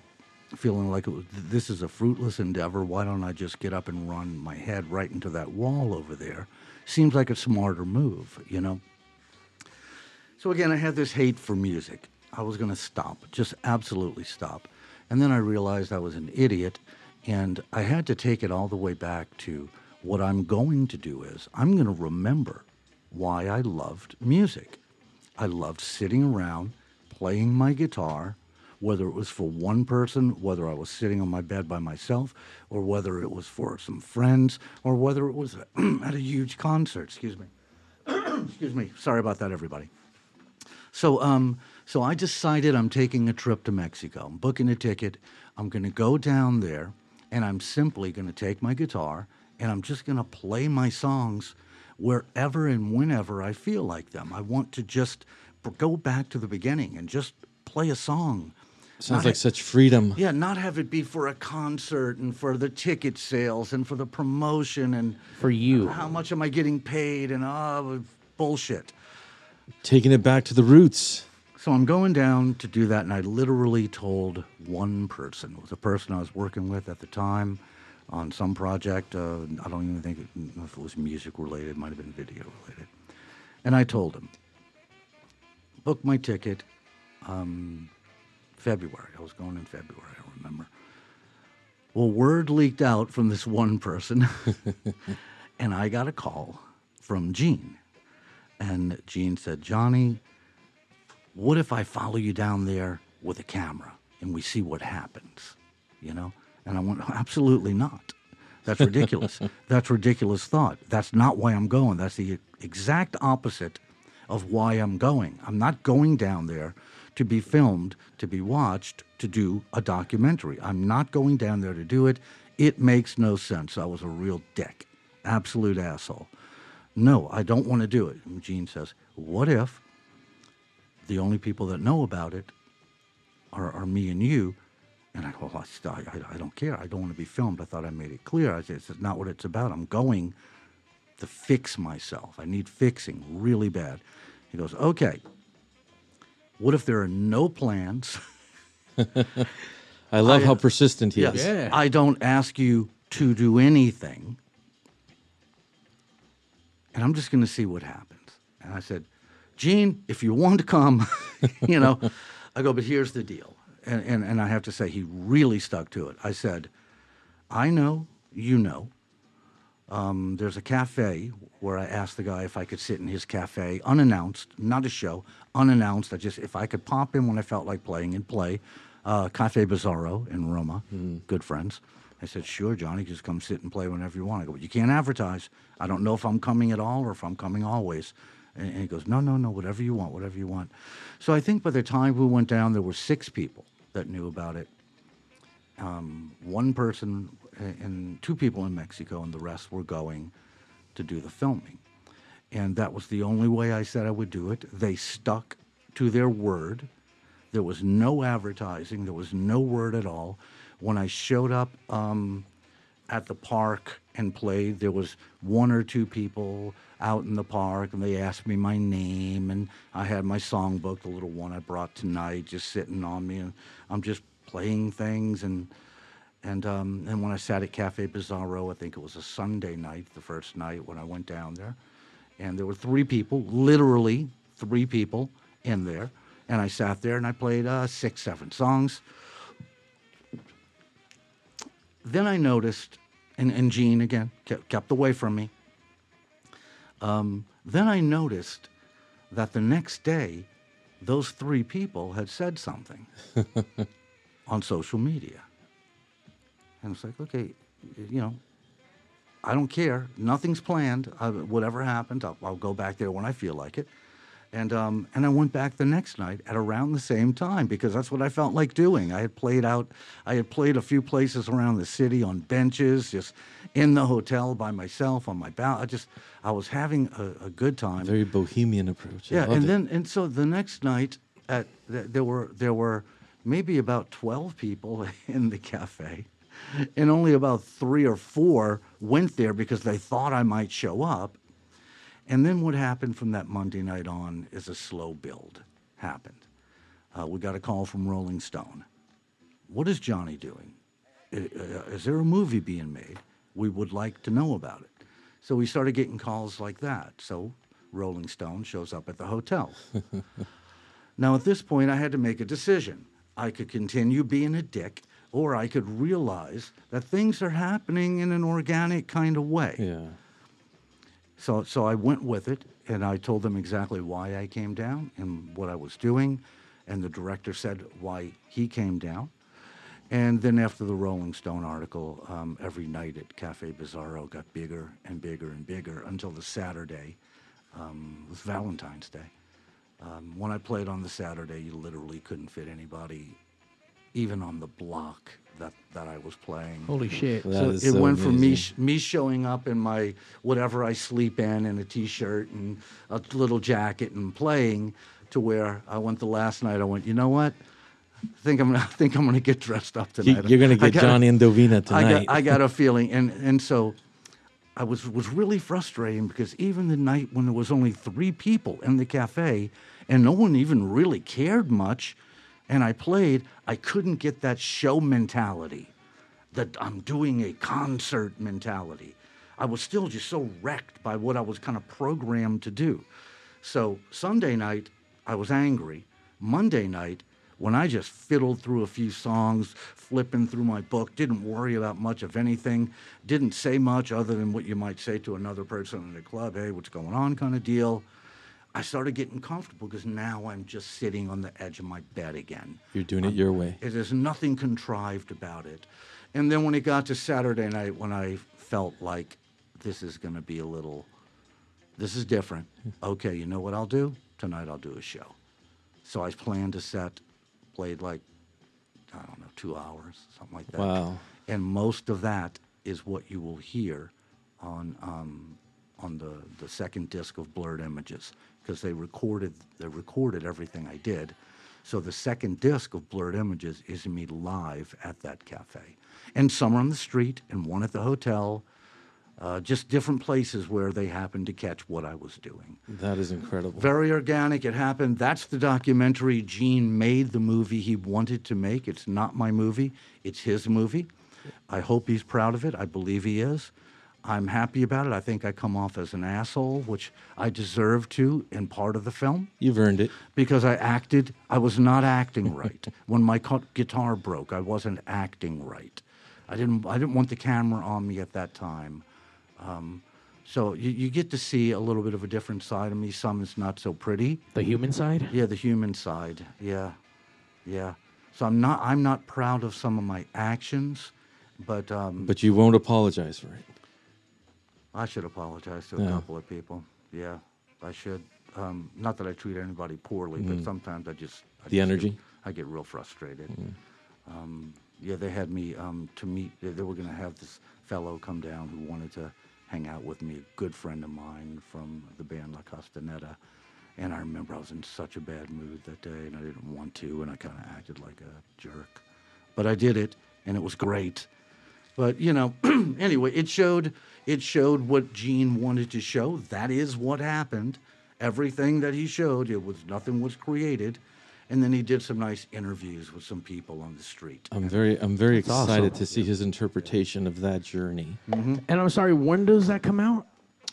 feeling like was, this is a fruitless endeavor. Why don't I just get up and run my head right into that wall over there? Seems like a smarter move, you know. So again, I had this hate for music. I was going to stop, just absolutely stop. And then I realized I was an idiot, and I had to take it all the way back to what I'm going to do is I'm going to remember why I loved music. I loved sitting around playing my guitar, whether it was for one person, whether I was sitting on my bed by myself, or whether it was for some friends, or whether it was at a huge concert. Excuse me. Excuse me. Sorry about that, everybody. So, um, so I decided I'm taking a trip to Mexico. I'm booking a ticket. I'm going to go down there, and I'm simply going to take my guitar and I'm just going to play my songs wherever and whenever I feel like them. I want to just go back to the beginning and just play a song. Sounds Not like ha- such freedom. yeah, not have it be for a concert and for the ticket sales and for the promotion and for you. How much am I getting paid and oh bullshit. Taking it back to the roots. So I'm going down to do that, and I literally told one person. It was a person I was working with at the time on some project. Uh, I don't even think it, if it was music related. It might have been video related. And I told him, book my ticket. Um, February. I was going in February. I don't remember. Well, word leaked out from this one person, and I got a call from Gene. And Gene said, Johnny, what if I follow you down there with a camera and we see what happens? You know? And I went, absolutely not. That's ridiculous. That's ridiculous thought. That's not why I'm going. That's the exact opposite of why I'm going. I'm not going down there to be filmed, to be watched, to do a documentary. I'm not going down there to do it. It makes no sense. I was a real dick, absolute asshole. No, I don't want to do it. And Gene says, What if the only people that know about it are, are me and you? And I go, well, I, I, I don't care. I don't want to be filmed. I thought I made it clear. I said, It's not what it's about. I'm going to fix myself. I need fixing really bad. He goes, Okay. What if there are no plans? I love how persistent he Yes. is. I don't ask you to do anything. And I'm just going to see what happens. And I said, Gene, if you want to come, you know, I go, but here's the deal. And, and, and I have to say, he really stuck to it. I said, I know, you know. Um, there's a cafe where I asked the guy if I could sit in his cafe, unannounced, not a show, unannounced. I just, if I could pop in when I felt like playing and play. Uh, cafe Bizarro in Roma, good friends. I said, sure, Johnny, just come sit and play whenever you want. I go, but you can't advertise. I don't know if I'm coming at all or if I'm coming always. And, and he goes, no, no, no, whatever you want, whatever you want. So I think by the time we went down, there were six people that knew about it. Um, one person and two people in Mexico, and the rest were going to do the filming. And that was the only way I said I would do it. They stuck to their word. There was no advertising, there was no word at all. When I showed up um, at the park and played, there was one or two people out in the park, and they asked me my name, and I had my songbook, the little one I brought tonight, just sitting on me, and I'm just playing things and. And um, and when I sat at Cafe Bizarro, I think it was a Sunday night, the first night when I went down there, and there were three people, literally three people in there, and I sat there and I played uh, six, seven songs. Then I noticed, and, and Gene again kept, kept away from me. Um, then I noticed that the next day those three people had said something on social media. And it's like, okay, you know, I don't care. Nothing's planned. Uh, whatever happens, I'll, I'll go back there when I feel like it. And um, and I went back the next night at around the same time because that's what I felt like doing. I had played out. I had played a few places around the city on benches, just in the hotel by myself on my balcony. I just I was having a, a good time. Very bohemian approach. I Yeah, and it. then and so the next night at th- there were there were maybe about twelve people in the cafe, and only about three or four went there because they thought I might show up. And then what happened from that Monday night on is a slow build happened. Uh, we got a call from Rolling Stone. What is Johnny doing? Uh, Is there a movie being made? We would like to know about it. So we started getting calls like that. So Rolling Stone shows up at the hotel. now, at this point, I had to make a decision. I could continue being a dick, or I could realize that things are happening in an organic kind of way. Yeah. So, so I went with it, and I told them exactly why I came down and what I was doing, and the director said why he came down. And then after the Rolling Stone article, um, every night at Cafe Bizarro got bigger and bigger and bigger until the Saturday um, was Valentine's Day. Um, when I played on the Saturday, you literally couldn't fit anybody, even on the block that, that I was playing. Holy shit. That so is it so went from me sh- me showing up in my whatever I sleep in and a t-shirt and a little jacket and playing to where I went the last night. I went, you know what? I think I'm gonna I think I'm gonna get dressed up You- tonight. you're gonna get got- Johnny Indovina I tonight. got I got a feeling, and and so I was was really frustrating because even the night when there was only three people in the cafe and no one even really cared much, and I played, I couldn't get that show mentality, that I'm doing a concert mentality. I was still just so wrecked by what I was kind of programmed to do. So Sunday night, I was angry. Monday night, when I just fiddled through a few songs, flipping through my book, didn't worry about much of anything, didn't say much other than what you might say to another person in the club, hey, what's going on kind of deal. I started getting comfortable because now I'm just sitting on the edge of my bed again. You're doing it your way. There's nothing contrived about it. And then when it got to Saturday night, when I felt like this is going to be a little, this is different. Okay, you know what I'll do? Tonight I'll do a show. So I planned a set, played like, I don't know, two hours, something like that. Wow. And most of that is what you will hear on um, on the, the second disc of Blurred Images because they recorded they recorded everything I did. So the second disc of Blurred Images is me live at that cafe, and some are on the street and one at the hotel, uh, just different places where they happened to catch what I was doing. That is incredible. Very organic. It happened. That's the documentary. Gene made the movie he wanted to make. It's not my movie, it's his movie. I hope he's proud of it. I believe he is. I'm happy about it. I think I come off as an asshole, which I deserve to in part of the film You've earned it. because I acted, I was not acting right. when my guitar broke, I wasn't acting right. I didn't, I didn't want the camera on me at that time. Um, so you, you get to see a little bit of a different side of me. Some is not so pretty. The human side? Yeah, the human side. Yeah, yeah. So I'm not, I'm not proud of some of my actions, but um, But you won't apologize for it. I should apologize to a Yeah. couple of people. Yeah, I should. Um, not that I treat anybody poorly, but Mm. sometimes I just I The just energy? Get, I get real frustrated. Um, yeah, they had me um, to meet. They, they were going to have this fellow come down who wanted to hang out with me, a good friend of mine from the band La Castañeda. And I remember I was in such a bad mood that day, and I didn't want to, and I kind of acted like a jerk. But I did it, and it was great. But you know, anyway, it showed it showed what Gene wanted to show. That is what happened. Everything that he showed, it was nothing was created. And then he did some nice interviews with some people on the street. I'm very, I'm very That's awesome. excited to see his interpretation of that journey. Mm-hmm. And I'm sorry, when does that come out?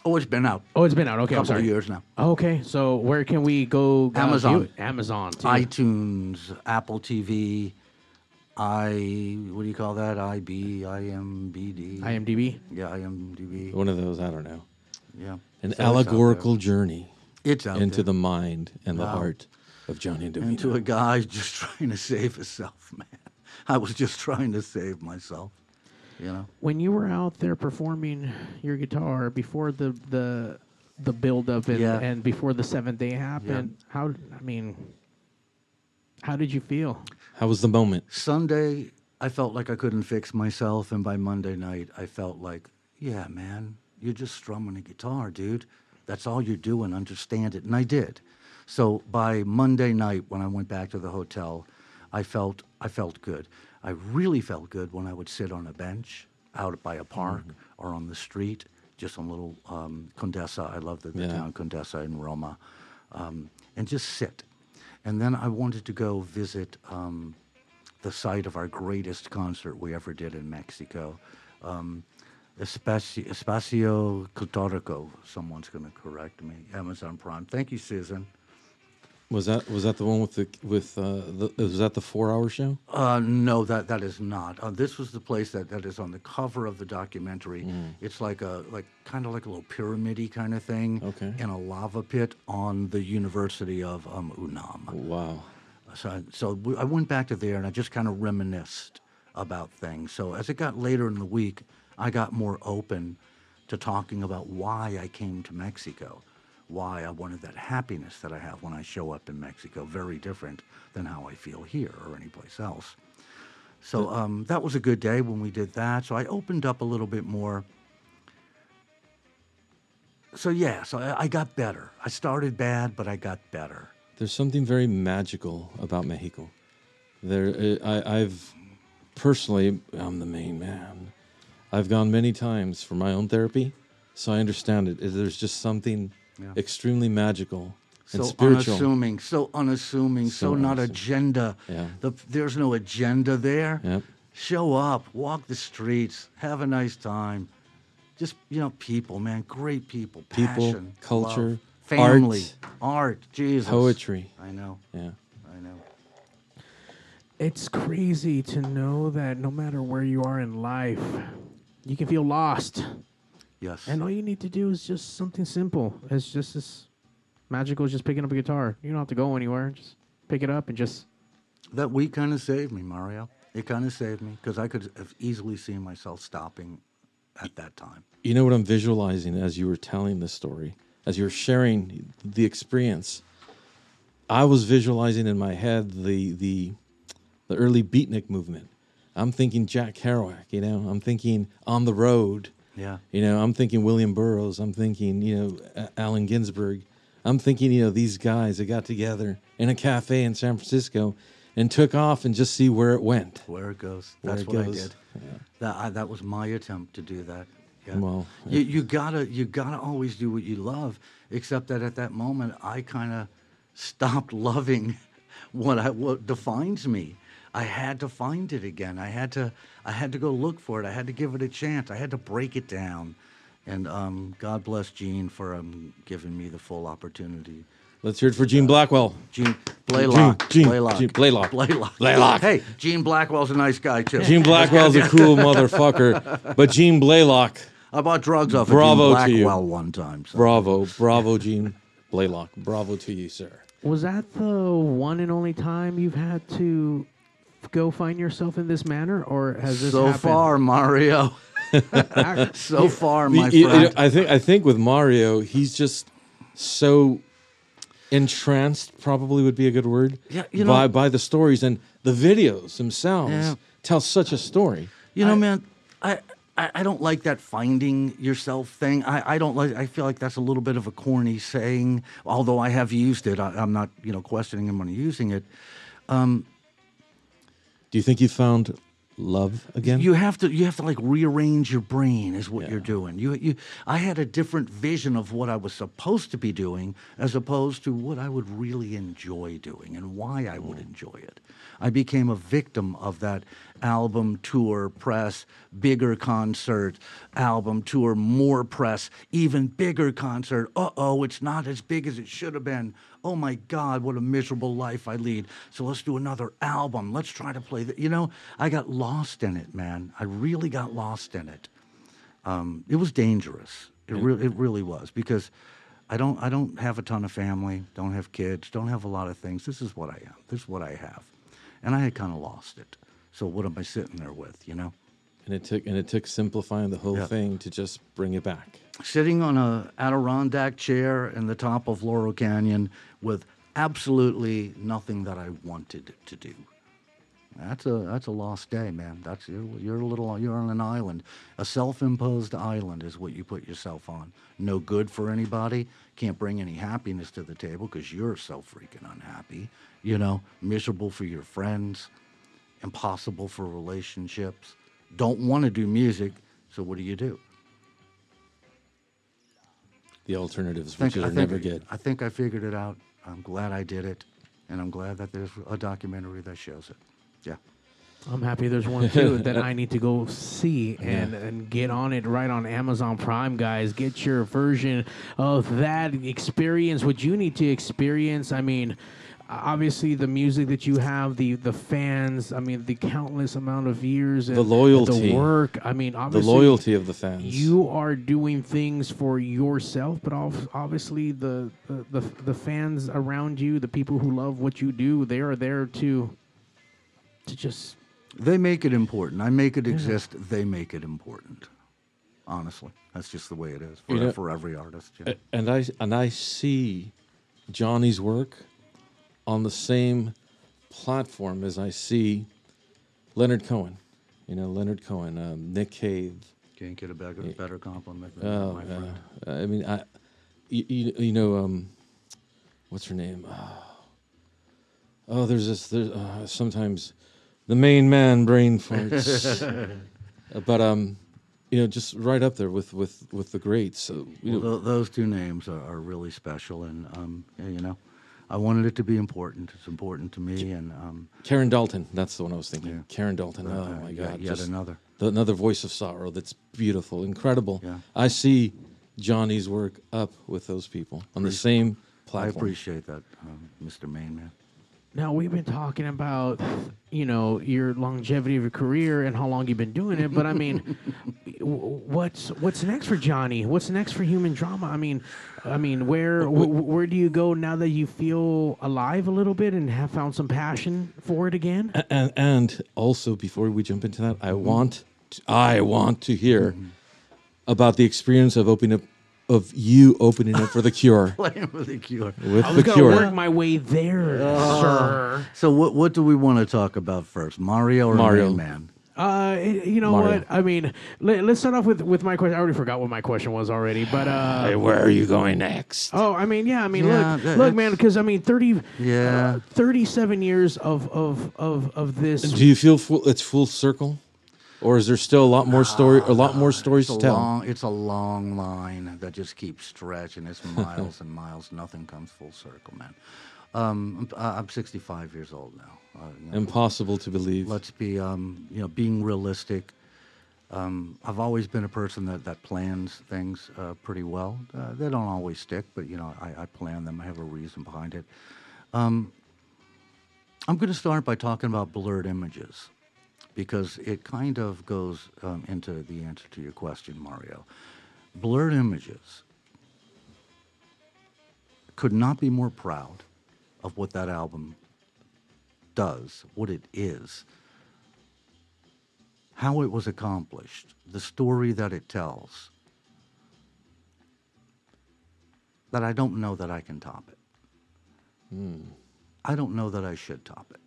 Oh, it's been out. Oh, it's been out. Okay, I'm Couple of sorry. years now. Okay, so where can we go? Amazon. it? Amazon. Too. iTunes, Apple TV, I what do you call that? IB, IMBD. IMDb. Yeah, IMDb. One of those, I don't know. Yeah. An So it's out allegorical journey It's out into there. the mind and the Wow. heart. of Johnny and to DeVito. a guy just trying to save himself, man. I was just trying to save myself, you know. When you were out there performing your guitar before the the the build up and, Yeah. and before the seventh day happened, how I mean, how did you feel? How was the moment? Sunday, I felt like I couldn't fix myself, and by Monday night, I felt like, yeah, man, you're just strumming a guitar, dude. That's all you're doing. Understand it, and I did. So by Monday night, when I went back to the hotel, I felt I felt good. I really felt good when I would sit on a bench out by a park or on the street, just on little um, Condesa. I love the, the Yeah. town Condesa in Roma, um, and just sit. And then I wanted to go visit um, the site of our greatest concert we ever did in Mexico. Um, Espacio, Espacio. Someone's going to correct me. Amazon Prime. Thank you, Susan. Was that was that the one with the with uh, the, was that the four hour show? Uh, no, that that is not. Uh, this was the place that, that is on the cover of the documentary. Mm. It's like a like kind of like a little pyramidy kind of thing. Okay. In a lava pit on the University of um, Unam. Wow. So, so I went back to there and I just kind of reminisced about things. So as it got later in the week, I got more open to talking about why I came to Mexico, why I wanted that happiness that I have when I show up in Mexico, very different than how I feel here or anyplace else. So um, that was a good day when we did that. So I opened up a little bit more. So yeah, so I, I got better. I started bad, but I got better. There's something very magical about Mexico. There, uh, I, I've personally, I'm the main man. I've gone many times for my own therapy, so I understand it. There's just something Yeah. extremely magical and so spiritual. unassuming, so unassuming, so, So not unassuming. agenda. Yeah. The, there's no agenda there. Yep. Show up, walk the streets, have a nice time. Just you know, people, man, great people, People, passion, culture, love, family, art, art, Jesus, poetry. I know, Yeah. I know. It's crazy to know that no matter where you are in life, you can feel lost. Yes. And all you need to do is just something simple. It's just as magical as just picking up a guitar. You don't have to go anywhere. Just pick it up and just. That week kind of saved me, Mario. It kind of saved me because I could have easily seen myself stopping at that time. You know what I'm visualizing as you were telling this story, as you were sharing the experience. I was visualizing in my head the the the early beatnik movement. I'm thinking Jack Kerouac, you know. I'm thinking on the road. Yeah. You know, I'm thinking William Burroughs. I'm thinking, you know, Allen Ginsberg. I'm thinking, you know, these guys that got together in a cafe in San Francisco and took off and just see where it went. Where it goes. That's it what goes. I did. That I, that was my attempt to do that. Yeah. Well, you, you gotta you gotta always do what you love. Except that at that moment, I kind of stopped loving what I what defines me. I had to find it again. I had to I had to go look for it. I had to give it a chance. I had to break it down. And um, God bless Gene for um, giving me the full opportunity. Let's hear it for Gene Blackwell. Gene Blaylock. Gene, Gene, Blaylock. Gene Blaylock. Blaylock. Blaylock. Hey, Gene Blackwell's a nice guy too. Gene Blackwell's a cool motherfucker, but Gene Blaylock. I bought drugs off Bravo of to Gene you. Blackwell one time. so- Bravo, bravo, Gene Blaylock. Bravo to you, sir. Was that the one and only time you've had to f- go find yourself in this manner, or has this so happened? far, Mario. so far, my You- you- friend. I think I think with Mario, he's just so entranced. Probably would be a good word. Yeah, you by know- by by the stories and the videos themselves Yeah. tell such a story. You know, man, I, I I don't like that finding yourself thing. I, I don't like. I feel like that's a little bit of a corny saying. Although I have used it, I, I'm not you know questioning him on using it. Um, Do you think you found love again? You have to you have to like rearrange your brain is what you're doing. You you I had a different vision of what I was supposed to be doing as opposed to what I would really enjoy doing and why I would mm. enjoy it. I became a victim of that album tour press, bigger concert, album tour, more press, even bigger concert. Uh-oh, it's not as big as it should have been. Oh my God, what a miserable life I lead. So let's do another album. Let's try to play that. You know, I got lost in it, man. I really got lost in it. Um, it was dangerous. It, re- it really was because I don't I don't have a ton of family, don't have kids, don't have a lot of things. This is what I am. This is what I have, and I had kind of lost it. So what am I sitting there with? You know, And it took and it took simplifying the whole Yeah. thing to just bring it back. sitting on a Adirondack chair in the top of Laurel Canyon with absolutely nothing that I wanted to do. That's a that's a lost day, man. That's you're, you're a little you're on an island. A self-imposed island is what you put yourself on. No good for anybody. Can't bring any happiness to the table because you're so freaking unhappy. You know, miserable for your friends, impossible for relationships. Don't want to do music, so what do you do? The alternatives, think- which you'll I think- never get. I think I figured it out. I'm glad I did it, and I'm glad that there's a documentary that shows it. Yeah. I'm happy there's one too that I need to go see and, and get on it right on Amazon Prime, guys. Get your version of that experience, what you need to experience. I mean, obviously the music that you have, the the fans, I mean, the countless amount of years, and The loyalty. the work. I mean, obviously The loyalty of the fans. You are doing things for yourself, but obviously the, the the the fans around you, the people who love what you do, they are there to to just They make it important. I make it exist. They make it important. Honestly, that's just the way it is for, You know- for every artist. You know? A- And I and I see Johnny's work on the same platform as I see Leonard Cohen. You know, Leonard Cohen, um, Nick Cave. Can't get a better, better compliment than Oh, my friend. uh, I mean, I, you, you, know, um, what's her name? Oh, oh there's this. There's, uh, sometimes the main man brain farts. But um, you know, just right up there with with with the greats. So Well, those two names are, are really special, and um, yeah, you know, I wanted it to be important. It's important to me, and um, Karen Dalton. That's the one I was thinking. Karen Dalton. Uh, oh my yet- God! yet another. the- another voice of sorrow. That's beautiful, incredible. Yeah. I see Johnny's work up with those people on the same platform. I appreciate that, um, Mr. Main Man. Now we've been talking about, you know, your longevity of your career and how long you've been doing it. But I mean, what's what's next for Johnny? What's next for Human Drama? I mean, I mean, where wh- wh- where do you go now that you feel alive a little bit and have found some passion for it again? And and also before we jump into that, Mm-hmm. I want to, I want to hear about the experience of opening up of you opening up for the Cure Playing with the Cure. with I was gonna Cure. work my way there, sir. So what what do we want to talk about first, Mario or Mario. Main Man? Uh, you know Mario. what? I mean, let, us start off with with my question. I already forgot what my question was already, but uh, Hey, where are you going next? Oh, I mean, yeah, I mean, Yeah, look, that- look, man, because I mean, thirty, Yeah. uh, thirty-seven years of of of of this. Do you feel full, it's full circle, or is there still a lot more story, a lot more stories to tell? long it's a long line that just keeps stretching. It's miles and miles. Nothing comes full circle, man. Um, I'm, I'm 65 years old now. Uh, you know, Impossible to believe. let's be um, you know being realistic um, i've always been a person that, that plans things uh, pretty well uh, they don't always stick but you know I, I plan them i have a reason behind it um, i'm going to start by talking about blurred images because it kind of goes um, into the answer to your question mario blurred images could not be more proud of what that album does, what it is, how it was accomplished, the story that it tells, that I don't know that I can top it. I don't know that I should top it.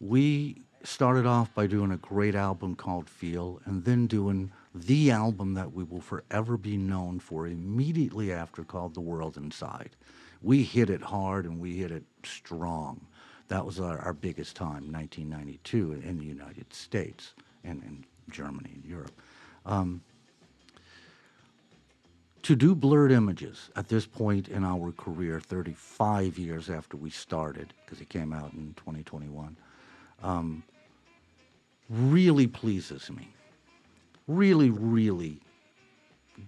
We started off by doing a great album called Feel, and then doing the album that we will forever be known for immediately after called The World Inside. We hit it hard and we hit it strong. That was our, our biggest time, 1992, in the United States and in Germany and Europe. Um, to do blurred images at this point in our career, 35 years after we started, because it came out in 2021, um, really pleases me. Really, really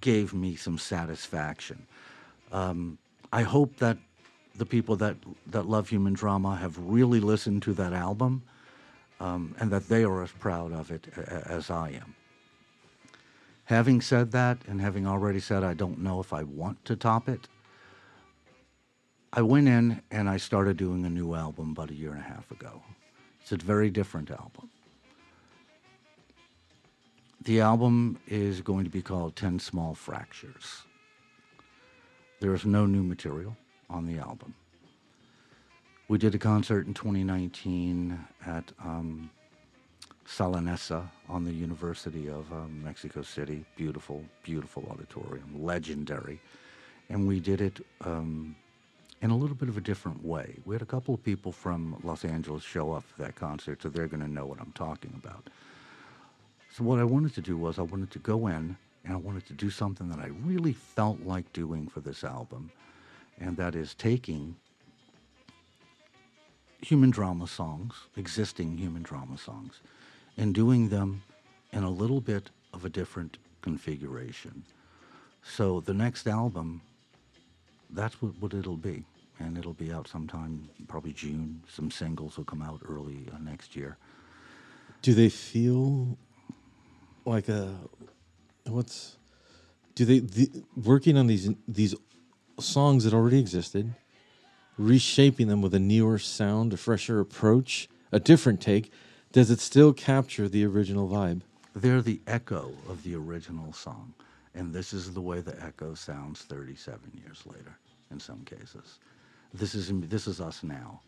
gave me some satisfaction. Um, I hope that the people that, that love human drama have really listened to that album um, and that they are as proud of it as I am. Having said that, and having already said I don't know if I want to top it, I went in and I started doing a new album about a year and a half ago. It's a very different album. The album is going to be called 10 Small Fractures. There is no new material on the album. We did a concert in 2019 at um, on the University of um, Mexico City. Beautiful, beautiful auditorium, legendary. And we did it um, in a little bit of a different way. We had a couple of people from Los Angeles show up for that concert, so they're going to know what I'm talking about. So what I wanted to do was I wanted to go in and I wanted to do something that I really felt like doing for this album, and that is taking human drama songs, existing human drama songs, and doing them in a little bit of a different configuration. So the next album, that's what, what it'll be. And it'll be out sometime, probably June. Some singles will come out early uh, next year. Do they feel like a what's do they the, working on these these songs that already existed, reshaping them with a newer sound, a fresher approach, a different take? Does it still capture the original vibe? They're the echo of the original song. And this is the way the echo sounds 37 years later in some cases. This is this is us now.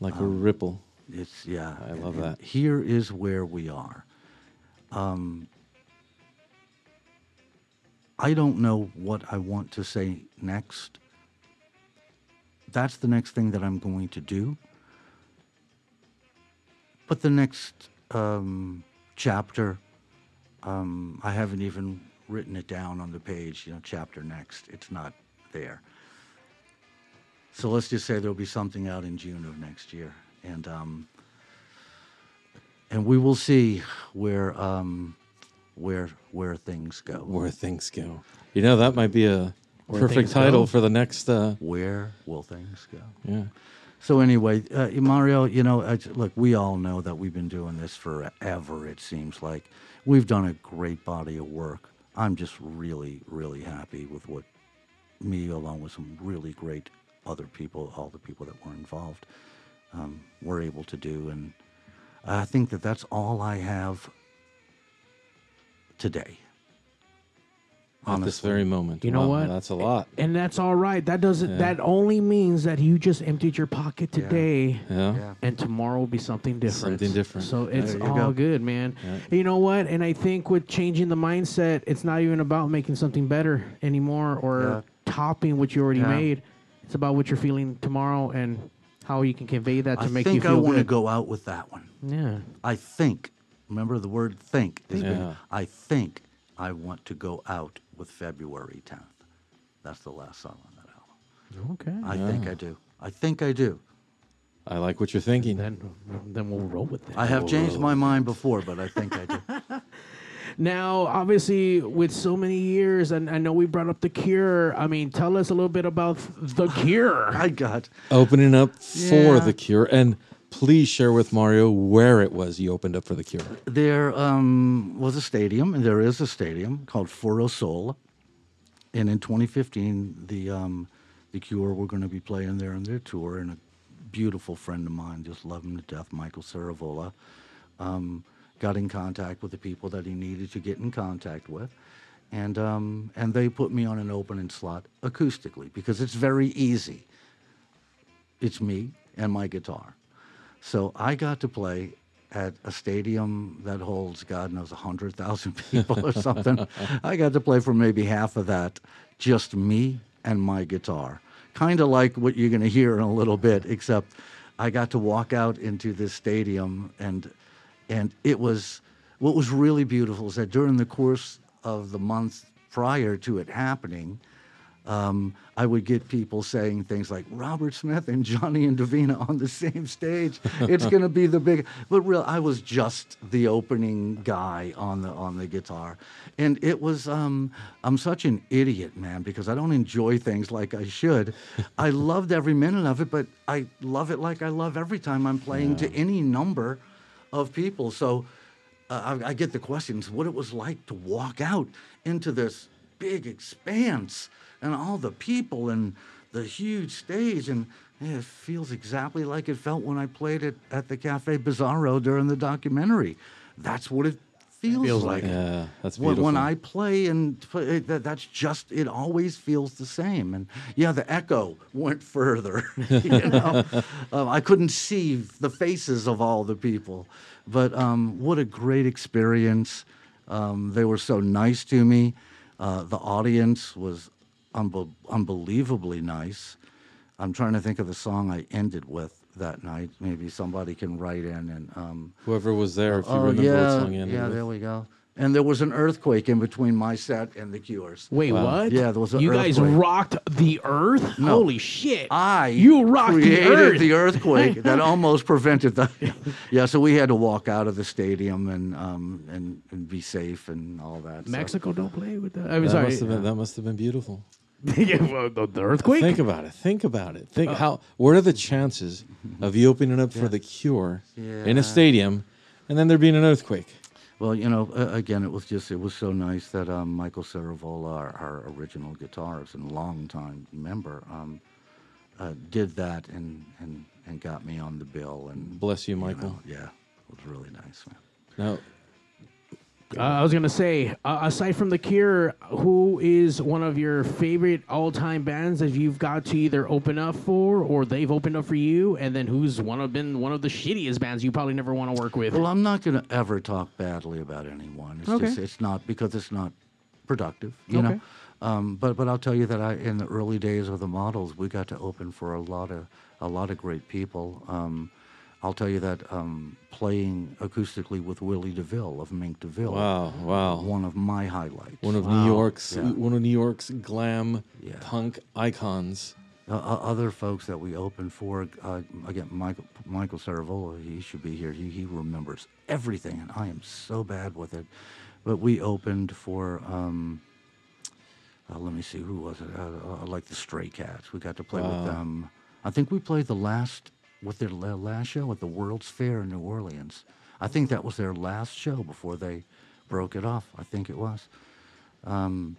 Like a ripple. It's yeah. I love that. Here is where we are. Um, I don't know what I want to say next. That's the next thing that I'm going to do. But the next um, chapter, um, I haven't even written it down on the page, you know, chapter next. It's not there. So let's just say there'll be something out in June of next year. And um, and we will see where um, where where things go. Where things go. You know, that might be a Where perfect title go. for the next. Uh, Where will things go? Yeah. So anyway, uh, Mario, you know, I, look, we all know that we've been doing this forever. It seems like we've done a great body of work. I'm just really, really happy with what me, along with some really great other people, all the people that were involved, um, were able to do. And I think that that's all I have today. at this very moment. You know Wow, what? That's a lot. And that's all right. That doesn't. Yeah. That only means that you just emptied your pocket today, Yeah. Yeah. and tomorrow will be something different. Something different. So it's all go. good, man. Yeah. You know what? And I think with changing the mindset, it's not even about making something better anymore or topping what you already Yeah. made. It's about what you're feeling tomorrow and how you can convey that to I make you feel I think I feel want to good. go out with that one. Yeah. I think. Remember the word think. is big. Yeah. I think I want to go out with February 10th. That's the last song on that album. Okay. I think I do. I think I do. I like what you're thinking. Then, then we'll roll with it. I have We'll changed my mind before, but I think I do. Now, obviously, with so many years, and I know we brought up the Cure. I mean, tell us a little bit about the Cure. I got Opening up for Yeah. the Cure, and please share with Mario where it was you opened up for the Cure. There um, was a stadium, and there is a stadium called Foro Sol. And in 2015, the um, the Cure were going to be playing there on their tour, and a beautiful friend of mine, just love him to death, Michael Ciravolo, um, got in contact with the people that he needed to get in contact with, and um, and they put me on an opening slot acoustically because it's very easy. It's me and my guitar. So I got to play at a stadium that holds, God knows, 100,000 people or something. I got to play for maybe half of that, just me and my guitar. Kind of like what you're going to hear in a little bit, except I got to walk out into this stadium and and it was what was really beautiful is that during the course of the month prior to it happening, um, I would get people saying things like Robert Smith and Johnny Indovina on the same stage. It's going to be the big. But real, I was just the opening guy on the on the guitar, and it was. Um, I'm such an idiot, man, because I don't enjoy things like I should. I loved every minute of it, but I love it like I love every time I'm playing to any number of people. So uh, I, I get the questions what it was like to walk out into this big expanse and all the people and the huge stage and it feels exactly like it felt when I played it at the Cafe Bizarro during the documentary. That's what it feels, feels like. like. Yeah, that's When, when. I play and it, that, that's just it. Always feels the same. And yeah, the echo went further. you know, um, I couldn't see the faces of all the people, but um, what a great experience. Um, they were so nice to me. Uh, the audience was unbe- unbelievably nice. I'm trying to think of the song I ended with that night. Maybe somebody can write in and. Um, Whoever was there, if you oh remember yeah, what song yeah, there we go. And there was an earthquake in between my set and the Cures. Wait, what? Yeah, there was an You guys rocked the Earth. No. Holy shit! I you rocked the created Earth. the earthquake that almost prevented the. yeah, so we had to walk out of the stadium and um and, and be safe and all that. so- Mexico don't play with that. I'm that sorry. Must have been, that must have been beautiful. yeah, well, the, the earthquake. Think about it. Think about it. Think Uh, how. What are the chances of you opening up for the Cure in a stadium, and then there being an earthquake? Well, you know, uh, again, it was just it was so nice that um, Michael Ciravolo, our, our original guitarist and longtime member, um, uh, did that and, and and got me on the bill. And Bless you, know, Michael. yeah, it was really nice. Man. Now, Uh, I was gonna say, uh, aside from the Cure, who is one of your favorite all-time bands that you've got to either open up for, or they've opened up for you, and then who's one of been one of the shittiest bands you probably never want to work with? Well, I'm not going to ever talk badly about anyone. It's Okay. just it's not because it's not productive, you Okay. know. Um, but but I'll tell you that I in the early days of the models, we got to open for a lot of a lot of great people. Um, I'll tell you that um, playing acoustically with Willie DeVille of Mink DeVille. Wow, wow. One of my highlights. one of New York's Yeah. one of New York's glam Yeah. punk icons. Uh, uh, other folks that we opened for, uh, again, Michael Michael Ciravolo, he should be here. He, he remembers everything, and I am so bad with it. But we opened for, um, uh, let me see, who was it? Uh, uh, like the Stray Cats. We got to play Wow. with them. I think we played the last, with their last show at the World's Fair in New Orleans. I think that was their last show before they broke it off. I think it was. Um,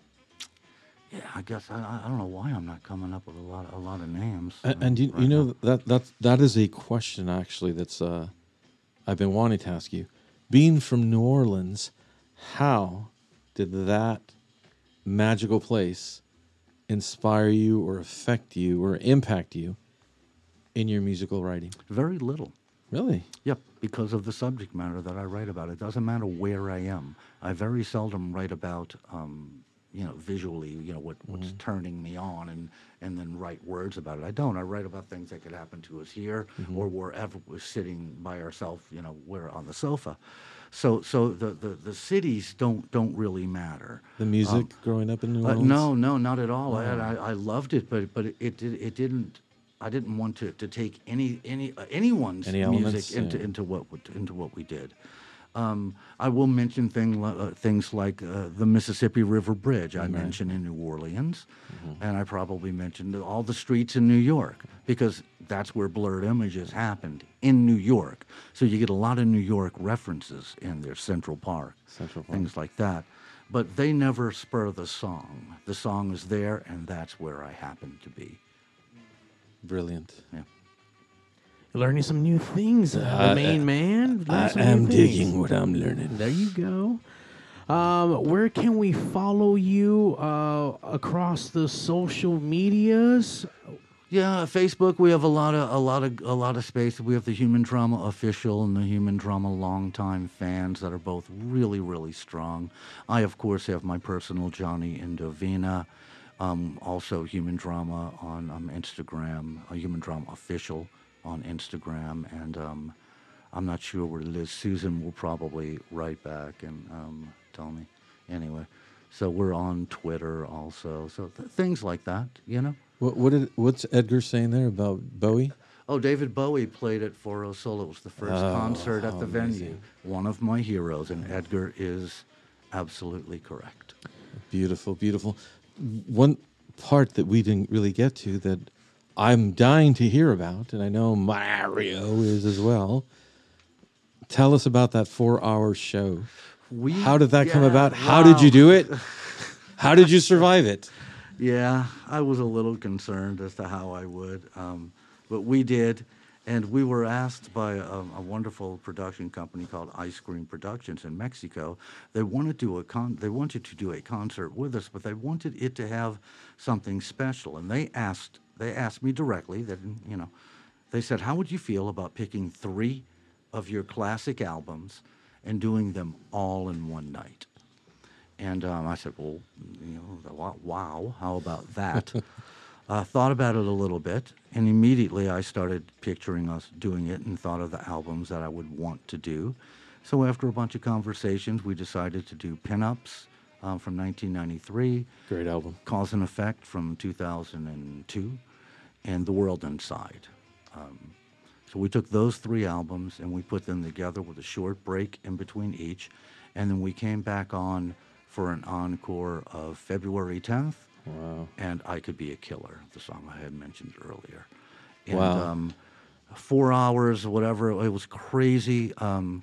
yeah, I guess I, I- don't know why I'm not coming up with a lot a lot of names. And, and you, right you know now. that that that is a question actually that's uh, I've been wanting to ask you. Being from New Orleans, how did that magical place inspire you or affect you or impact you in your musical writing? very little. Really? Yep, because of the subject matter that I write about. It doesn't matter where I am. I very seldom write about, um, you know, visually, you know, what, what's turning me on and, and then write words about it. I don't. I write about things that could happen to us here or wherever we're sitting by ourselves, you know, we're on the sofa. So, so the, the, the cities don't don't really matter. The music growing up in New Uh, Orleans? no, no, not at all. I, I, I loved it, but but it, it did it didn't. I didn't want to, to take any any uh, anyone's Any music into yeah. into what we- into what we did. Um, I will mention thing, uh, things like uh, the Mississippi River Bridge I mentioned in New Orleans, Mm-hmm. and I probably mentioned all the streets in New York because that's where Blurred Images happened in New York. So you get a lot of New York references in there, Central Park, Central Park. things like that. But they never spur the song. The song is there, and that's where I happen to be. Brilliant. Yeah. Learning some new things, uh, the I- main man. learning I am digging what I'm learning. There you go. Um, where can we follow you uh, across the social medias? Yeah, Facebook. We have a lot of a lot of a lot of space. We have the Human Drama official and the Human Drama longtime fans that are both really really strong. I of course have my personal Johnny Indovina, um, also Human Drama on um, Instagram, a Human Drama official on Instagram, and um, I'm not sure where Liz Susan will probably write back and um, tell me. Anyway, so we're on Twitter also. So th- things like that, you know. What what did what's Edgar saying there about Bowie? Oh, David Bowie played at Foro Solo. It was the first Oh, concert at the venue. One of my heroes, and Edgar is absolutely correct. Beautiful, beautiful. One part that we didn't really get to that I'm dying to hear about, and I know Mario is as well. Tell us about that four-hour show. We, How did that come yeah, about? How did you do it? How did you survive it? Yeah, I was a little concerned as to how I would, um, but we did, and we were asked by a, a wonderful production company called Ice Cream Productions in Mexico. They wanted to do a con- they wanted to do a concert with us, but they wanted it to have something special, and they asked they asked me directly that you know, they said, "How would you feel about picking three of your classic albums and doing them all in one night?" And um, I said, well, you know, wow, how about that? uh, thought about it a little bit, and immediately I started picturing us doing it and thought of the albums that I would want to do. So after a bunch of conversations, we decided to do Pinups um, from 1993. Great album. Cause and Effect from 2002, and The World Inside. Um, so we took those three albums and we put them together with a short break in between each, and then we came back on for an encore of February 10th. Wow. And I Could Be a Killer, the song I had mentioned earlier. And, Wow. Um, four hours, whatever, it was crazy. Um,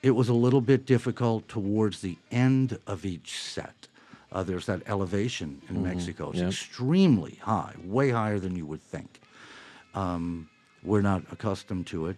it was a little bit difficult towards the end of each set. Uh, there's that elevation in Mhm, Mexico. It's yep. extremely high, way higher than you would think. Um, we're not accustomed to it,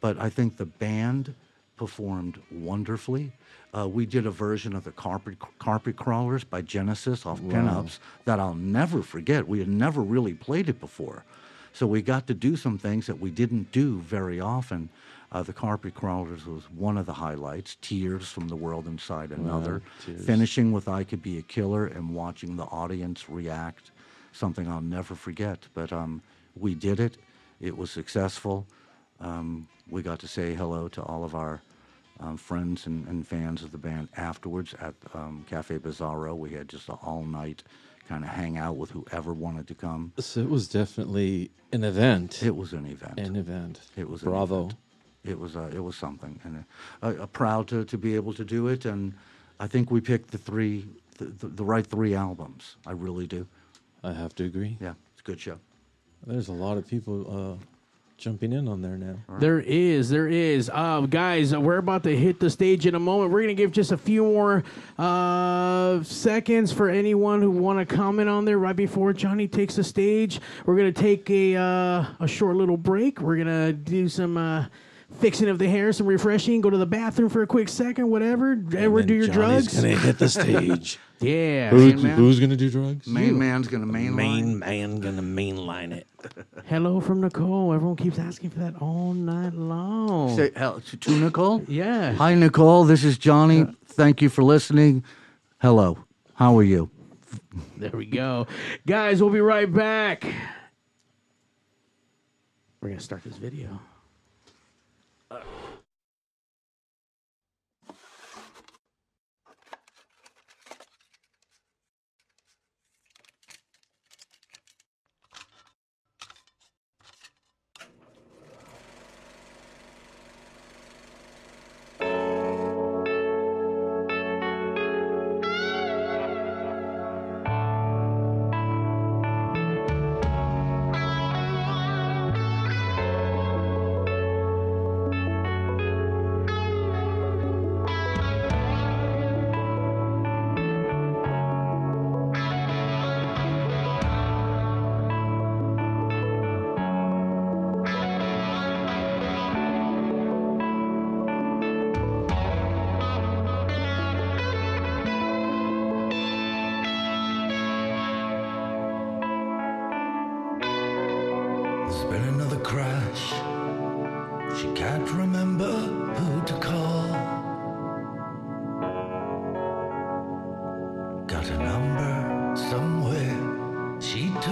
but I think the band performed wonderfully. Uh, we did a version of the Carpet, Carpet Crawlers by Genesis off Wow. Pinups that I'll never forget. We had never really played it before. So we got to do some things that we didn't do very often. Uh, the Carpet Crawlers was one of the highlights. Tears from the World Inside another. Tears. Finishing with I Could Be a Killer and watching the audience react. Something I'll never forget. But um, we did it. It was successful. Um, we got to say hello to all of our um, friends and, and fans of the band afterwards at um, Cafe Bizarro. We had just an all night kind of hangout with whoever wanted to come. So it was definitely an event. It was an event. An event. It was an Bravo. It was uh, it was something, and uh, uh, proud to, to be able to do it. And I think we picked the three the, the, the right three albums. I really do. I have to agree. Yeah, it's a good show. There's a lot of people uh, jumping in on there now. There is, there is. Uh, guys, uh, we're about to hit the stage in a moment. We're going to give just a few more uh, seconds for anyone who want to comment on there right before Johnny takes the stage. We're going to take a, uh, a short little break. We're going to do some uh, fixing of the hair, some refreshing, go to the bathroom for a quick second, whatever. Ever do your Johnny's drugs. gonna hit the stage. yeah. Who, Main man. who's gonna do drugs? Main man's gonna mainline. Main man gonna mainline it. Hello from Nicole. Everyone keeps asking for that all night long. Say hell to, to Nicole. Yeah. Hi, Nicole. This is Johnny. Uh, Thank you for listening. Hello. How are you? There we go. Guys, we'll be right back. We're going to start this video.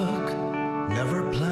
took never planned.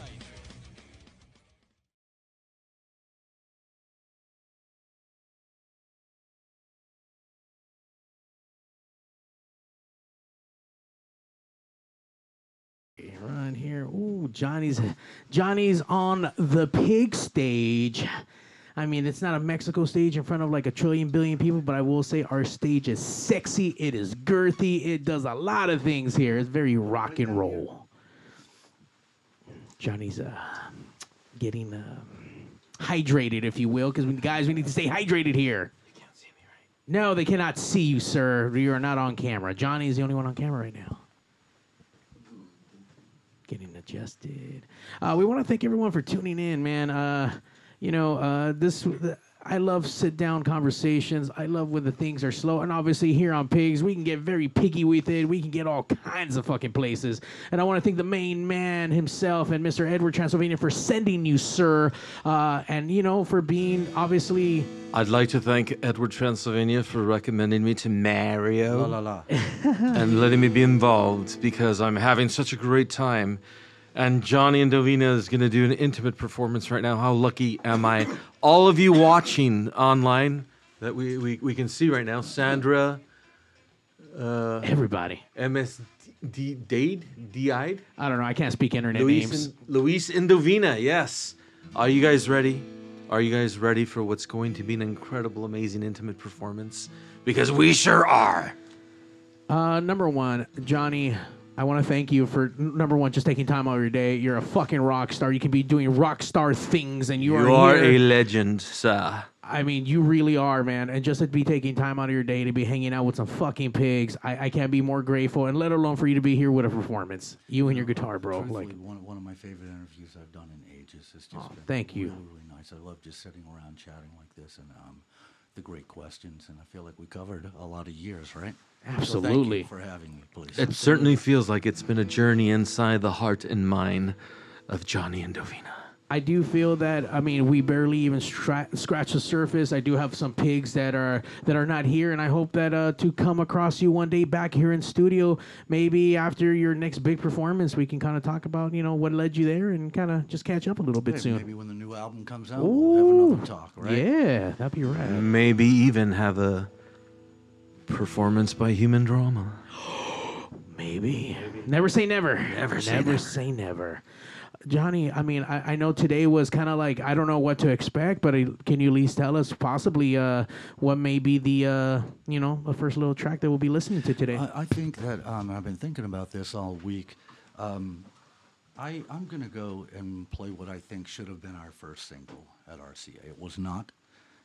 Johnny's Johnny's on the pig stage. I mean, it's not a Mexico stage in front of like a trillion billion people, but I will say our stage is sexy. It is girthy. It does a lot of things here. It's very rock and roll. Johnny's uh, getting uh, hydrated, if you will, because guys, we need to stay hydrated here. No, they cannot see you, sir. You are not on camera. Johnny is the only one on camera right now. Getting adjusted. Uh, we want to thank everyone for tuning in, man. Uh, you know, uh, this. I love sit down conversations. I love when the things are slow. And obviously, here on Pigs, we can get very piggy with it. We can get all kinds of fucking places. And I want to thank the main man himself and Mr. Edward Transylvania for sending you, sir. Uh, and, you know, for being obviously. I'd like to thank Edward Transylvania for recommending me to Mario La la la. and letting me be involved because I'm having such a great time And Johnny Indovina is going to do an intimate performance right now. How lucky am I? All of you watching online that we, we, we can see right now. Sandra. Uh, Everybody. MS D- Dade? D-eyed? I don't know. I can't speak internet Luis names. and, Luis Indovina, yes. Are you guys ready? Are you guys ready for what's going to be an incredible, amazing, intimate performance? Because we sure are. Uh, number one, Johnny, I want to thank you for number one, just taking time out of your day. You're a fucking rock star. You can be doing rock star things, and you, You are, are a legend, sir. I mean, you really are, man. And just to be taking time out of your day to be hanging out with some fucking pigs, I, I can't be more grateful. And let alone for you to be here with a performance, you and your guitar, bro. Truthfully, Like, one, one of my favorite interviews I've done in ages. It's just been thank you. Really, really nice. I love just sitting around chatting like this and um, the great questions. And I feel like we covered a lot of years, right? So thank Absolutely. you for having me, please. It certainly feels like it's been a journey inside the heart and mind of Johnny Indovina. I do feel that I mean we barely even stra- scratch the surface. I do have some pigs that are that are not here, and I hope that uh, to come across you one day back here in studio, maybe after your next big performance, we can kind of talk about you know what led you there and kind of just catch up a little bit Hey, soon. Maybe when the new album comes out, we'll have another talk, right? Yeah, that'd be right. Maybe even have a performance by Human Drama. Maybe. Never say never. Never say never never. say never. Johnny, I mean, I, I know today was kind of like I don't know what to expect, but uh, can you at least tell us possibly uh, what may be the uh, you know the first little track that we'll be listening to today? I, I think that um, I've been thinking about this all week. Um, I, I'm going to go and play what I think should have been our first single at RCA. It was not,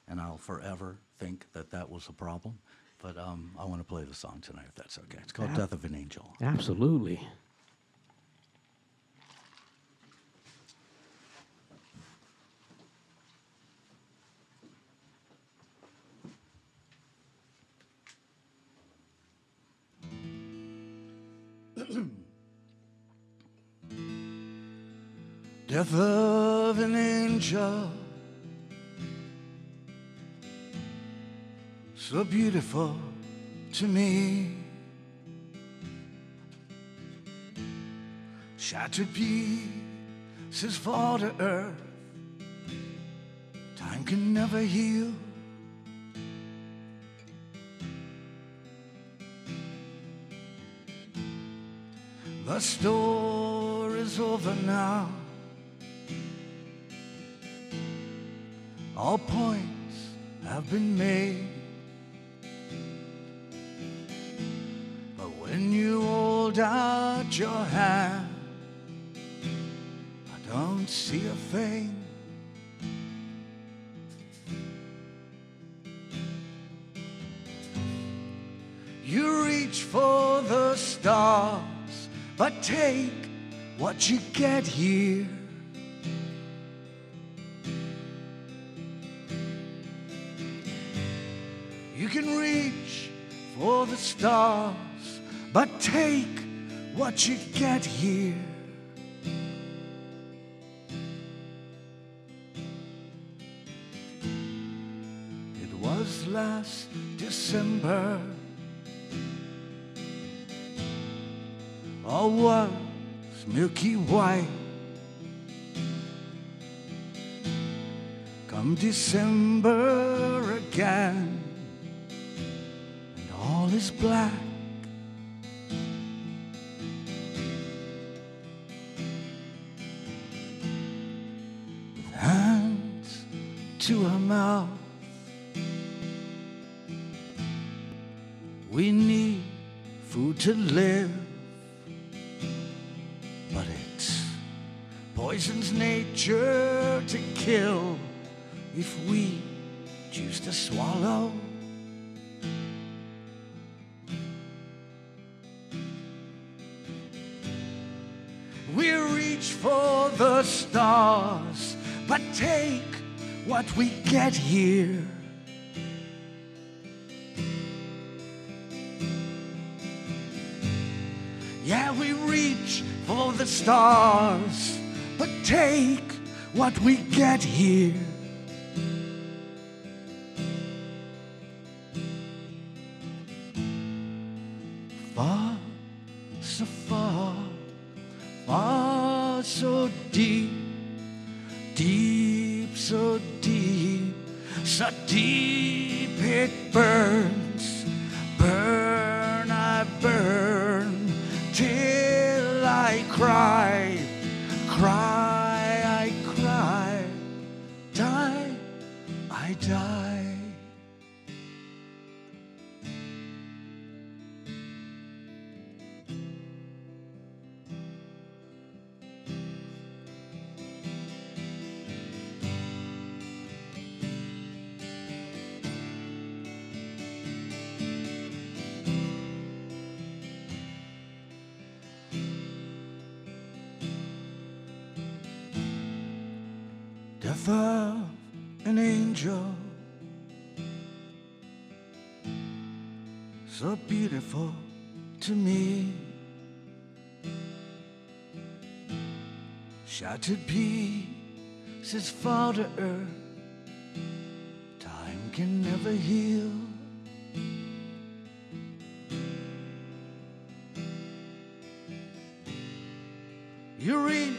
and I'll forever think that that was a problem. But um, I want to play the song tonight, if that's okay. It's called Ab- Death of an Angel. Absolutely. Death of an angel, so beautiful to me. Shattered pieces fall to earth, time can never heal. The story's over now. All points have been made. When you hold out your hand, I don't see a thing. You reach for the stars, but take what you get here. You can reach for the stars, but take what you get here. It was last December. All was milky white. Come December again, and all is black. To her mouth, we need food to live, but it poisons nature to kill if we choose to swallow. What we get here. Yeah, we reach for the stars, but take what we get here. Shattered pieces fall to earth, time can never heal. You reach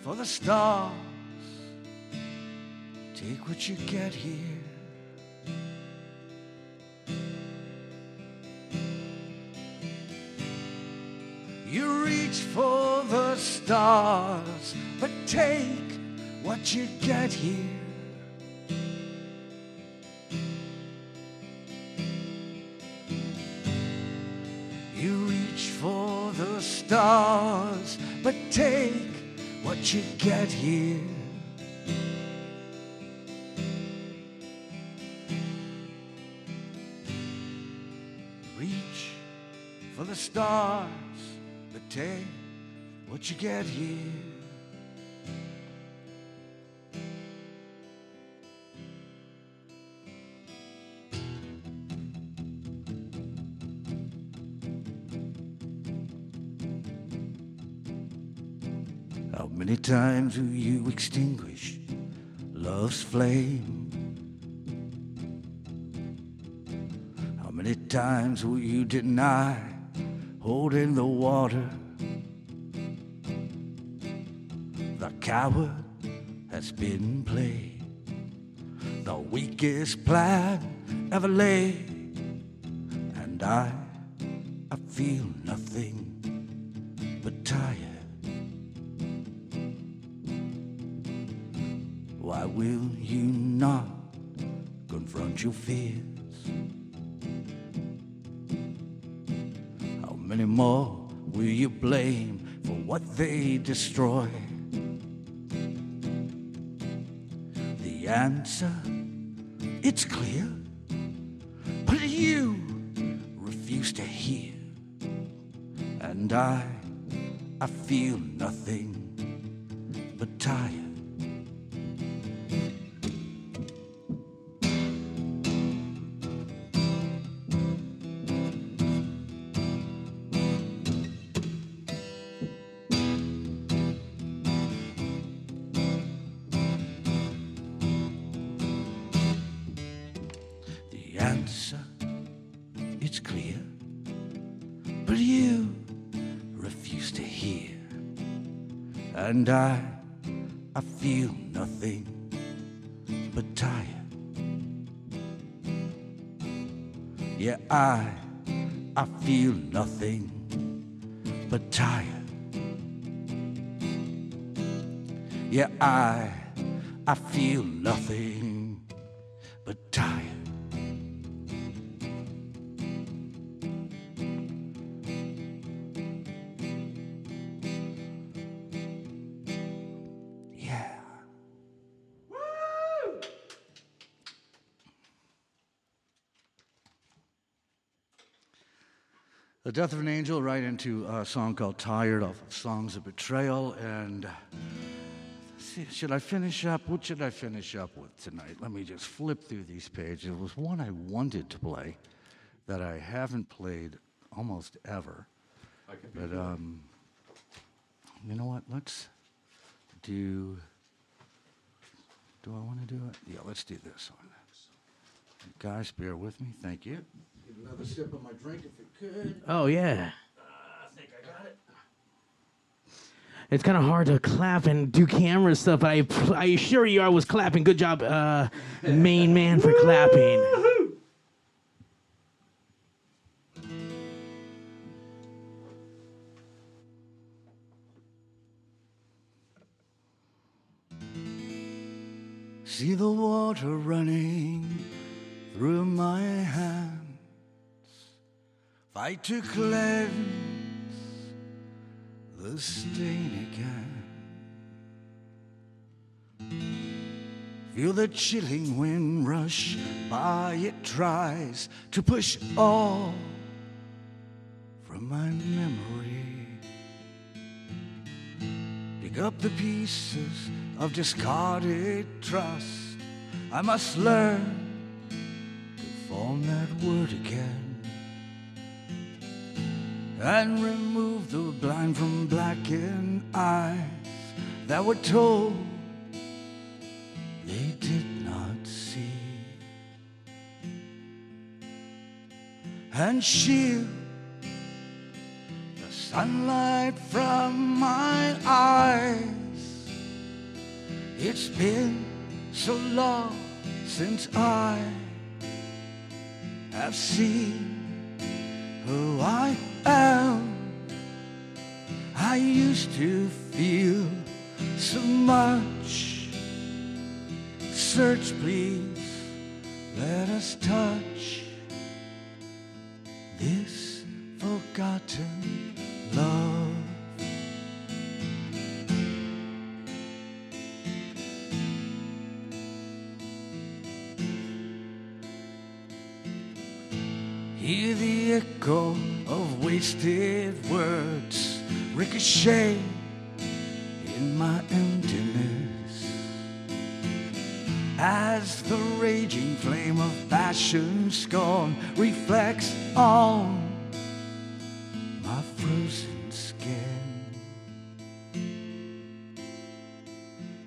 for the stars. Take what you get here. Take what you get here. You reach for the stars, but take what you get here. Reach for the stars, but take what you get here. Many times will you extinguish love's flame? How many times will you deny holding the water? The coward has been played, the weakest plan ever laid, and I, I feel nothing but tired. Why will you not confront your fears? How many more will you blame for what they destroy? The answer, it's clear, but you refuse to hear. And I, I feel nothing but tired. Death of an Angel, right into a song called Tired of Songs of Betrayal. And see, should I finish up? What should I finish up with tonight? Let me just flip through these pages. There was one I wanted to play that I haven't played almost ever. But um, you know what? Let's do. Do I want to do it? Yeah, let's do this one. Guys, bear with me. Thank you. Get another sip of my drink if you could. Oh yeah. I think I got it. it's kind of hard to clap and do camera stuff. But I, I assure you, I was clapping. Good job, uh, main man, for clapping. See the water running through my hands. Fight to cleanse the stain again. Feel the chilling wind rush by. It tries to push all from my memory. Pick up the pieces of discarded trust. I must learn to form that word again and remove the blind from blackened eyes that were told they did not see. And shield the sunlight from my eyes. It's been so long since I have seen who I am. I used to feel so much. Search, please, let us touch this forgotten words ricochet in my emptiness as the raging flame of passion scorn reflects on my frozen skin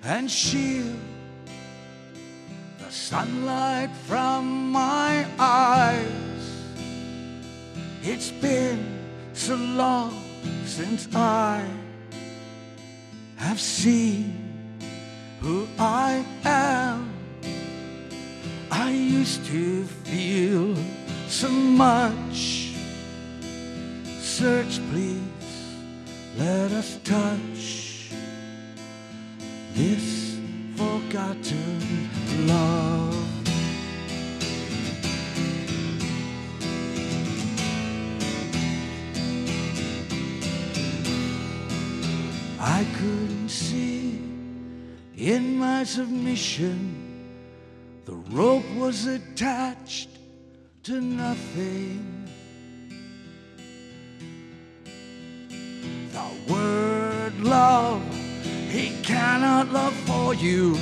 and shield the sunlight from my eyes. It's been since I have seen who I am. I used to feel so much. Search, please, let us touch to nothing. The word love, he cannot love for you.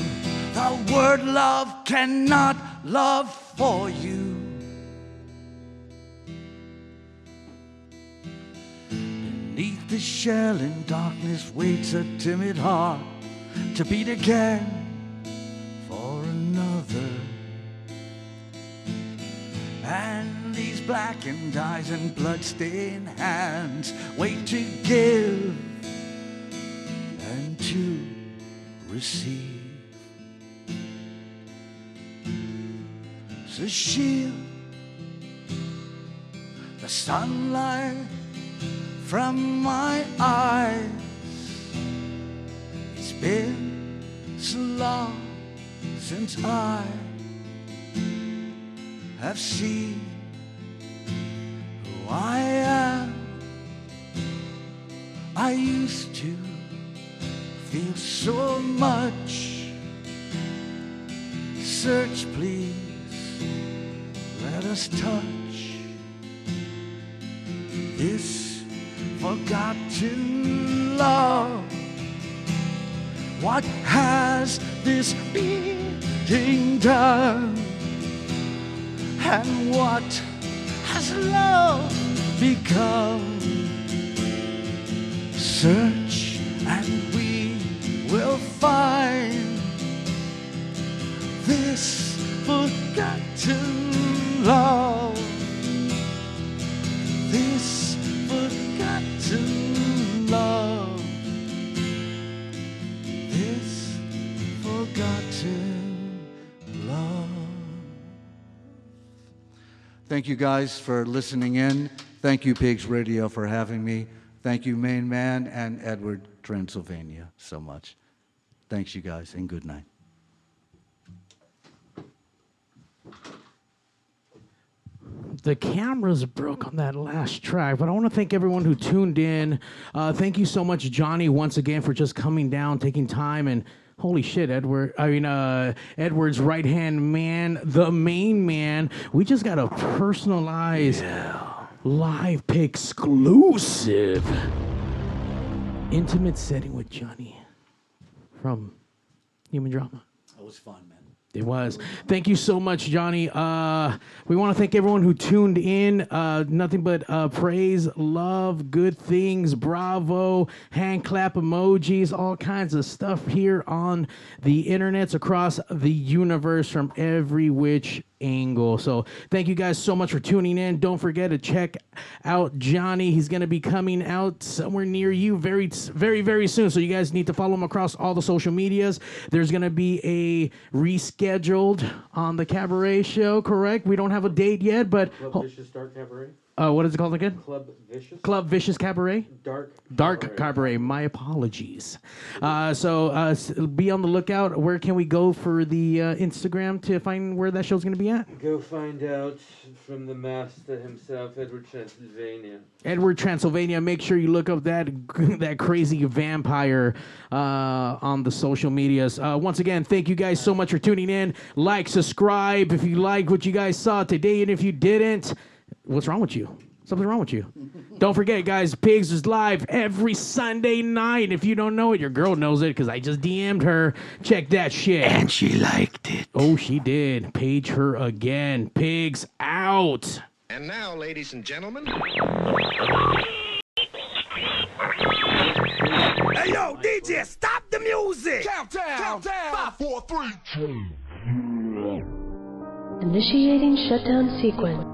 The word love cannot love for you. Beneath the shell in darkness waits a timid heart to beat again blackened eyes and bloodstained hands wait to give and to receive. So shield the sunlight from my eyes. It's been so long since I have seen I am. Uh, I used to feel so much. Search, please, let us touch this forgotten love. What has this beating done? And what has love become? Search and we will find. This forgotten love. Thank you guys for listening in. Thank you, Pigs Radio, for having me. Thank you, Main Man and Edward Transylvania, so much. Thanks, you guys, and good night. the cameras broke on that last track, but I want to thank everyone who tuned in. Uh, thank you so much, Johnny, once again for just coming down, taking time, and holy shit, Edward. I mean, uh, Edward's right hand man, the main man. We just got a personalized live pick exclusive intimate setting with Johnny from Human Drama. That was fun, man. It was. Thank you so much, Johnny. Uh, we want to thank everyone who tuned in. Uh, nothing but uh, praise, love, good things, bravo, hand clap emojis, all kinds of stuff here on the internets across the universe from every which angle. So thank you guys so much for tuning in. Don't forget to check out Johnny. He's going to be coming out somewhere near you very, very, very soon. So you guys need to follow him across all the social medias. There's going to be a rescheduled on the cabaret show. Correct? We don't have a date yet, but Dark Cabaret. Uh, what is it called again? Club Vicious. Club Vicious Cabaret. Dark. Dark Cabaret. My apologies. Uh, so uh, be on the lookout. Where can we go for the uh, Instagram to find where that show's going to be at? Go find out from the master himself, Edward Transylvania. Edward Transylvania. Make sure you look up that that crazy vampire uh, on the social medias. Uh, once again, thank you guys so much for tuning in. Like, subscribe if you liked what you guys saw today, and if you didn't, what's wrong with you? Something's wrong with you. don't forget, guys. Pigs is live every Sunday night. If you don't know it, your girl knows it because I just DM'd her. Check that shit. And she liked it. Oh, she did. Page her again. Pigs out. And now, ladies and gentlemen. Hey yo, DJ, stop the music! Countdown! Countdown! Five, four, three, two. Initiating shutdown sequence.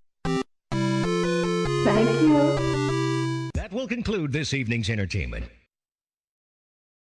Will conclude this evening's entertainment.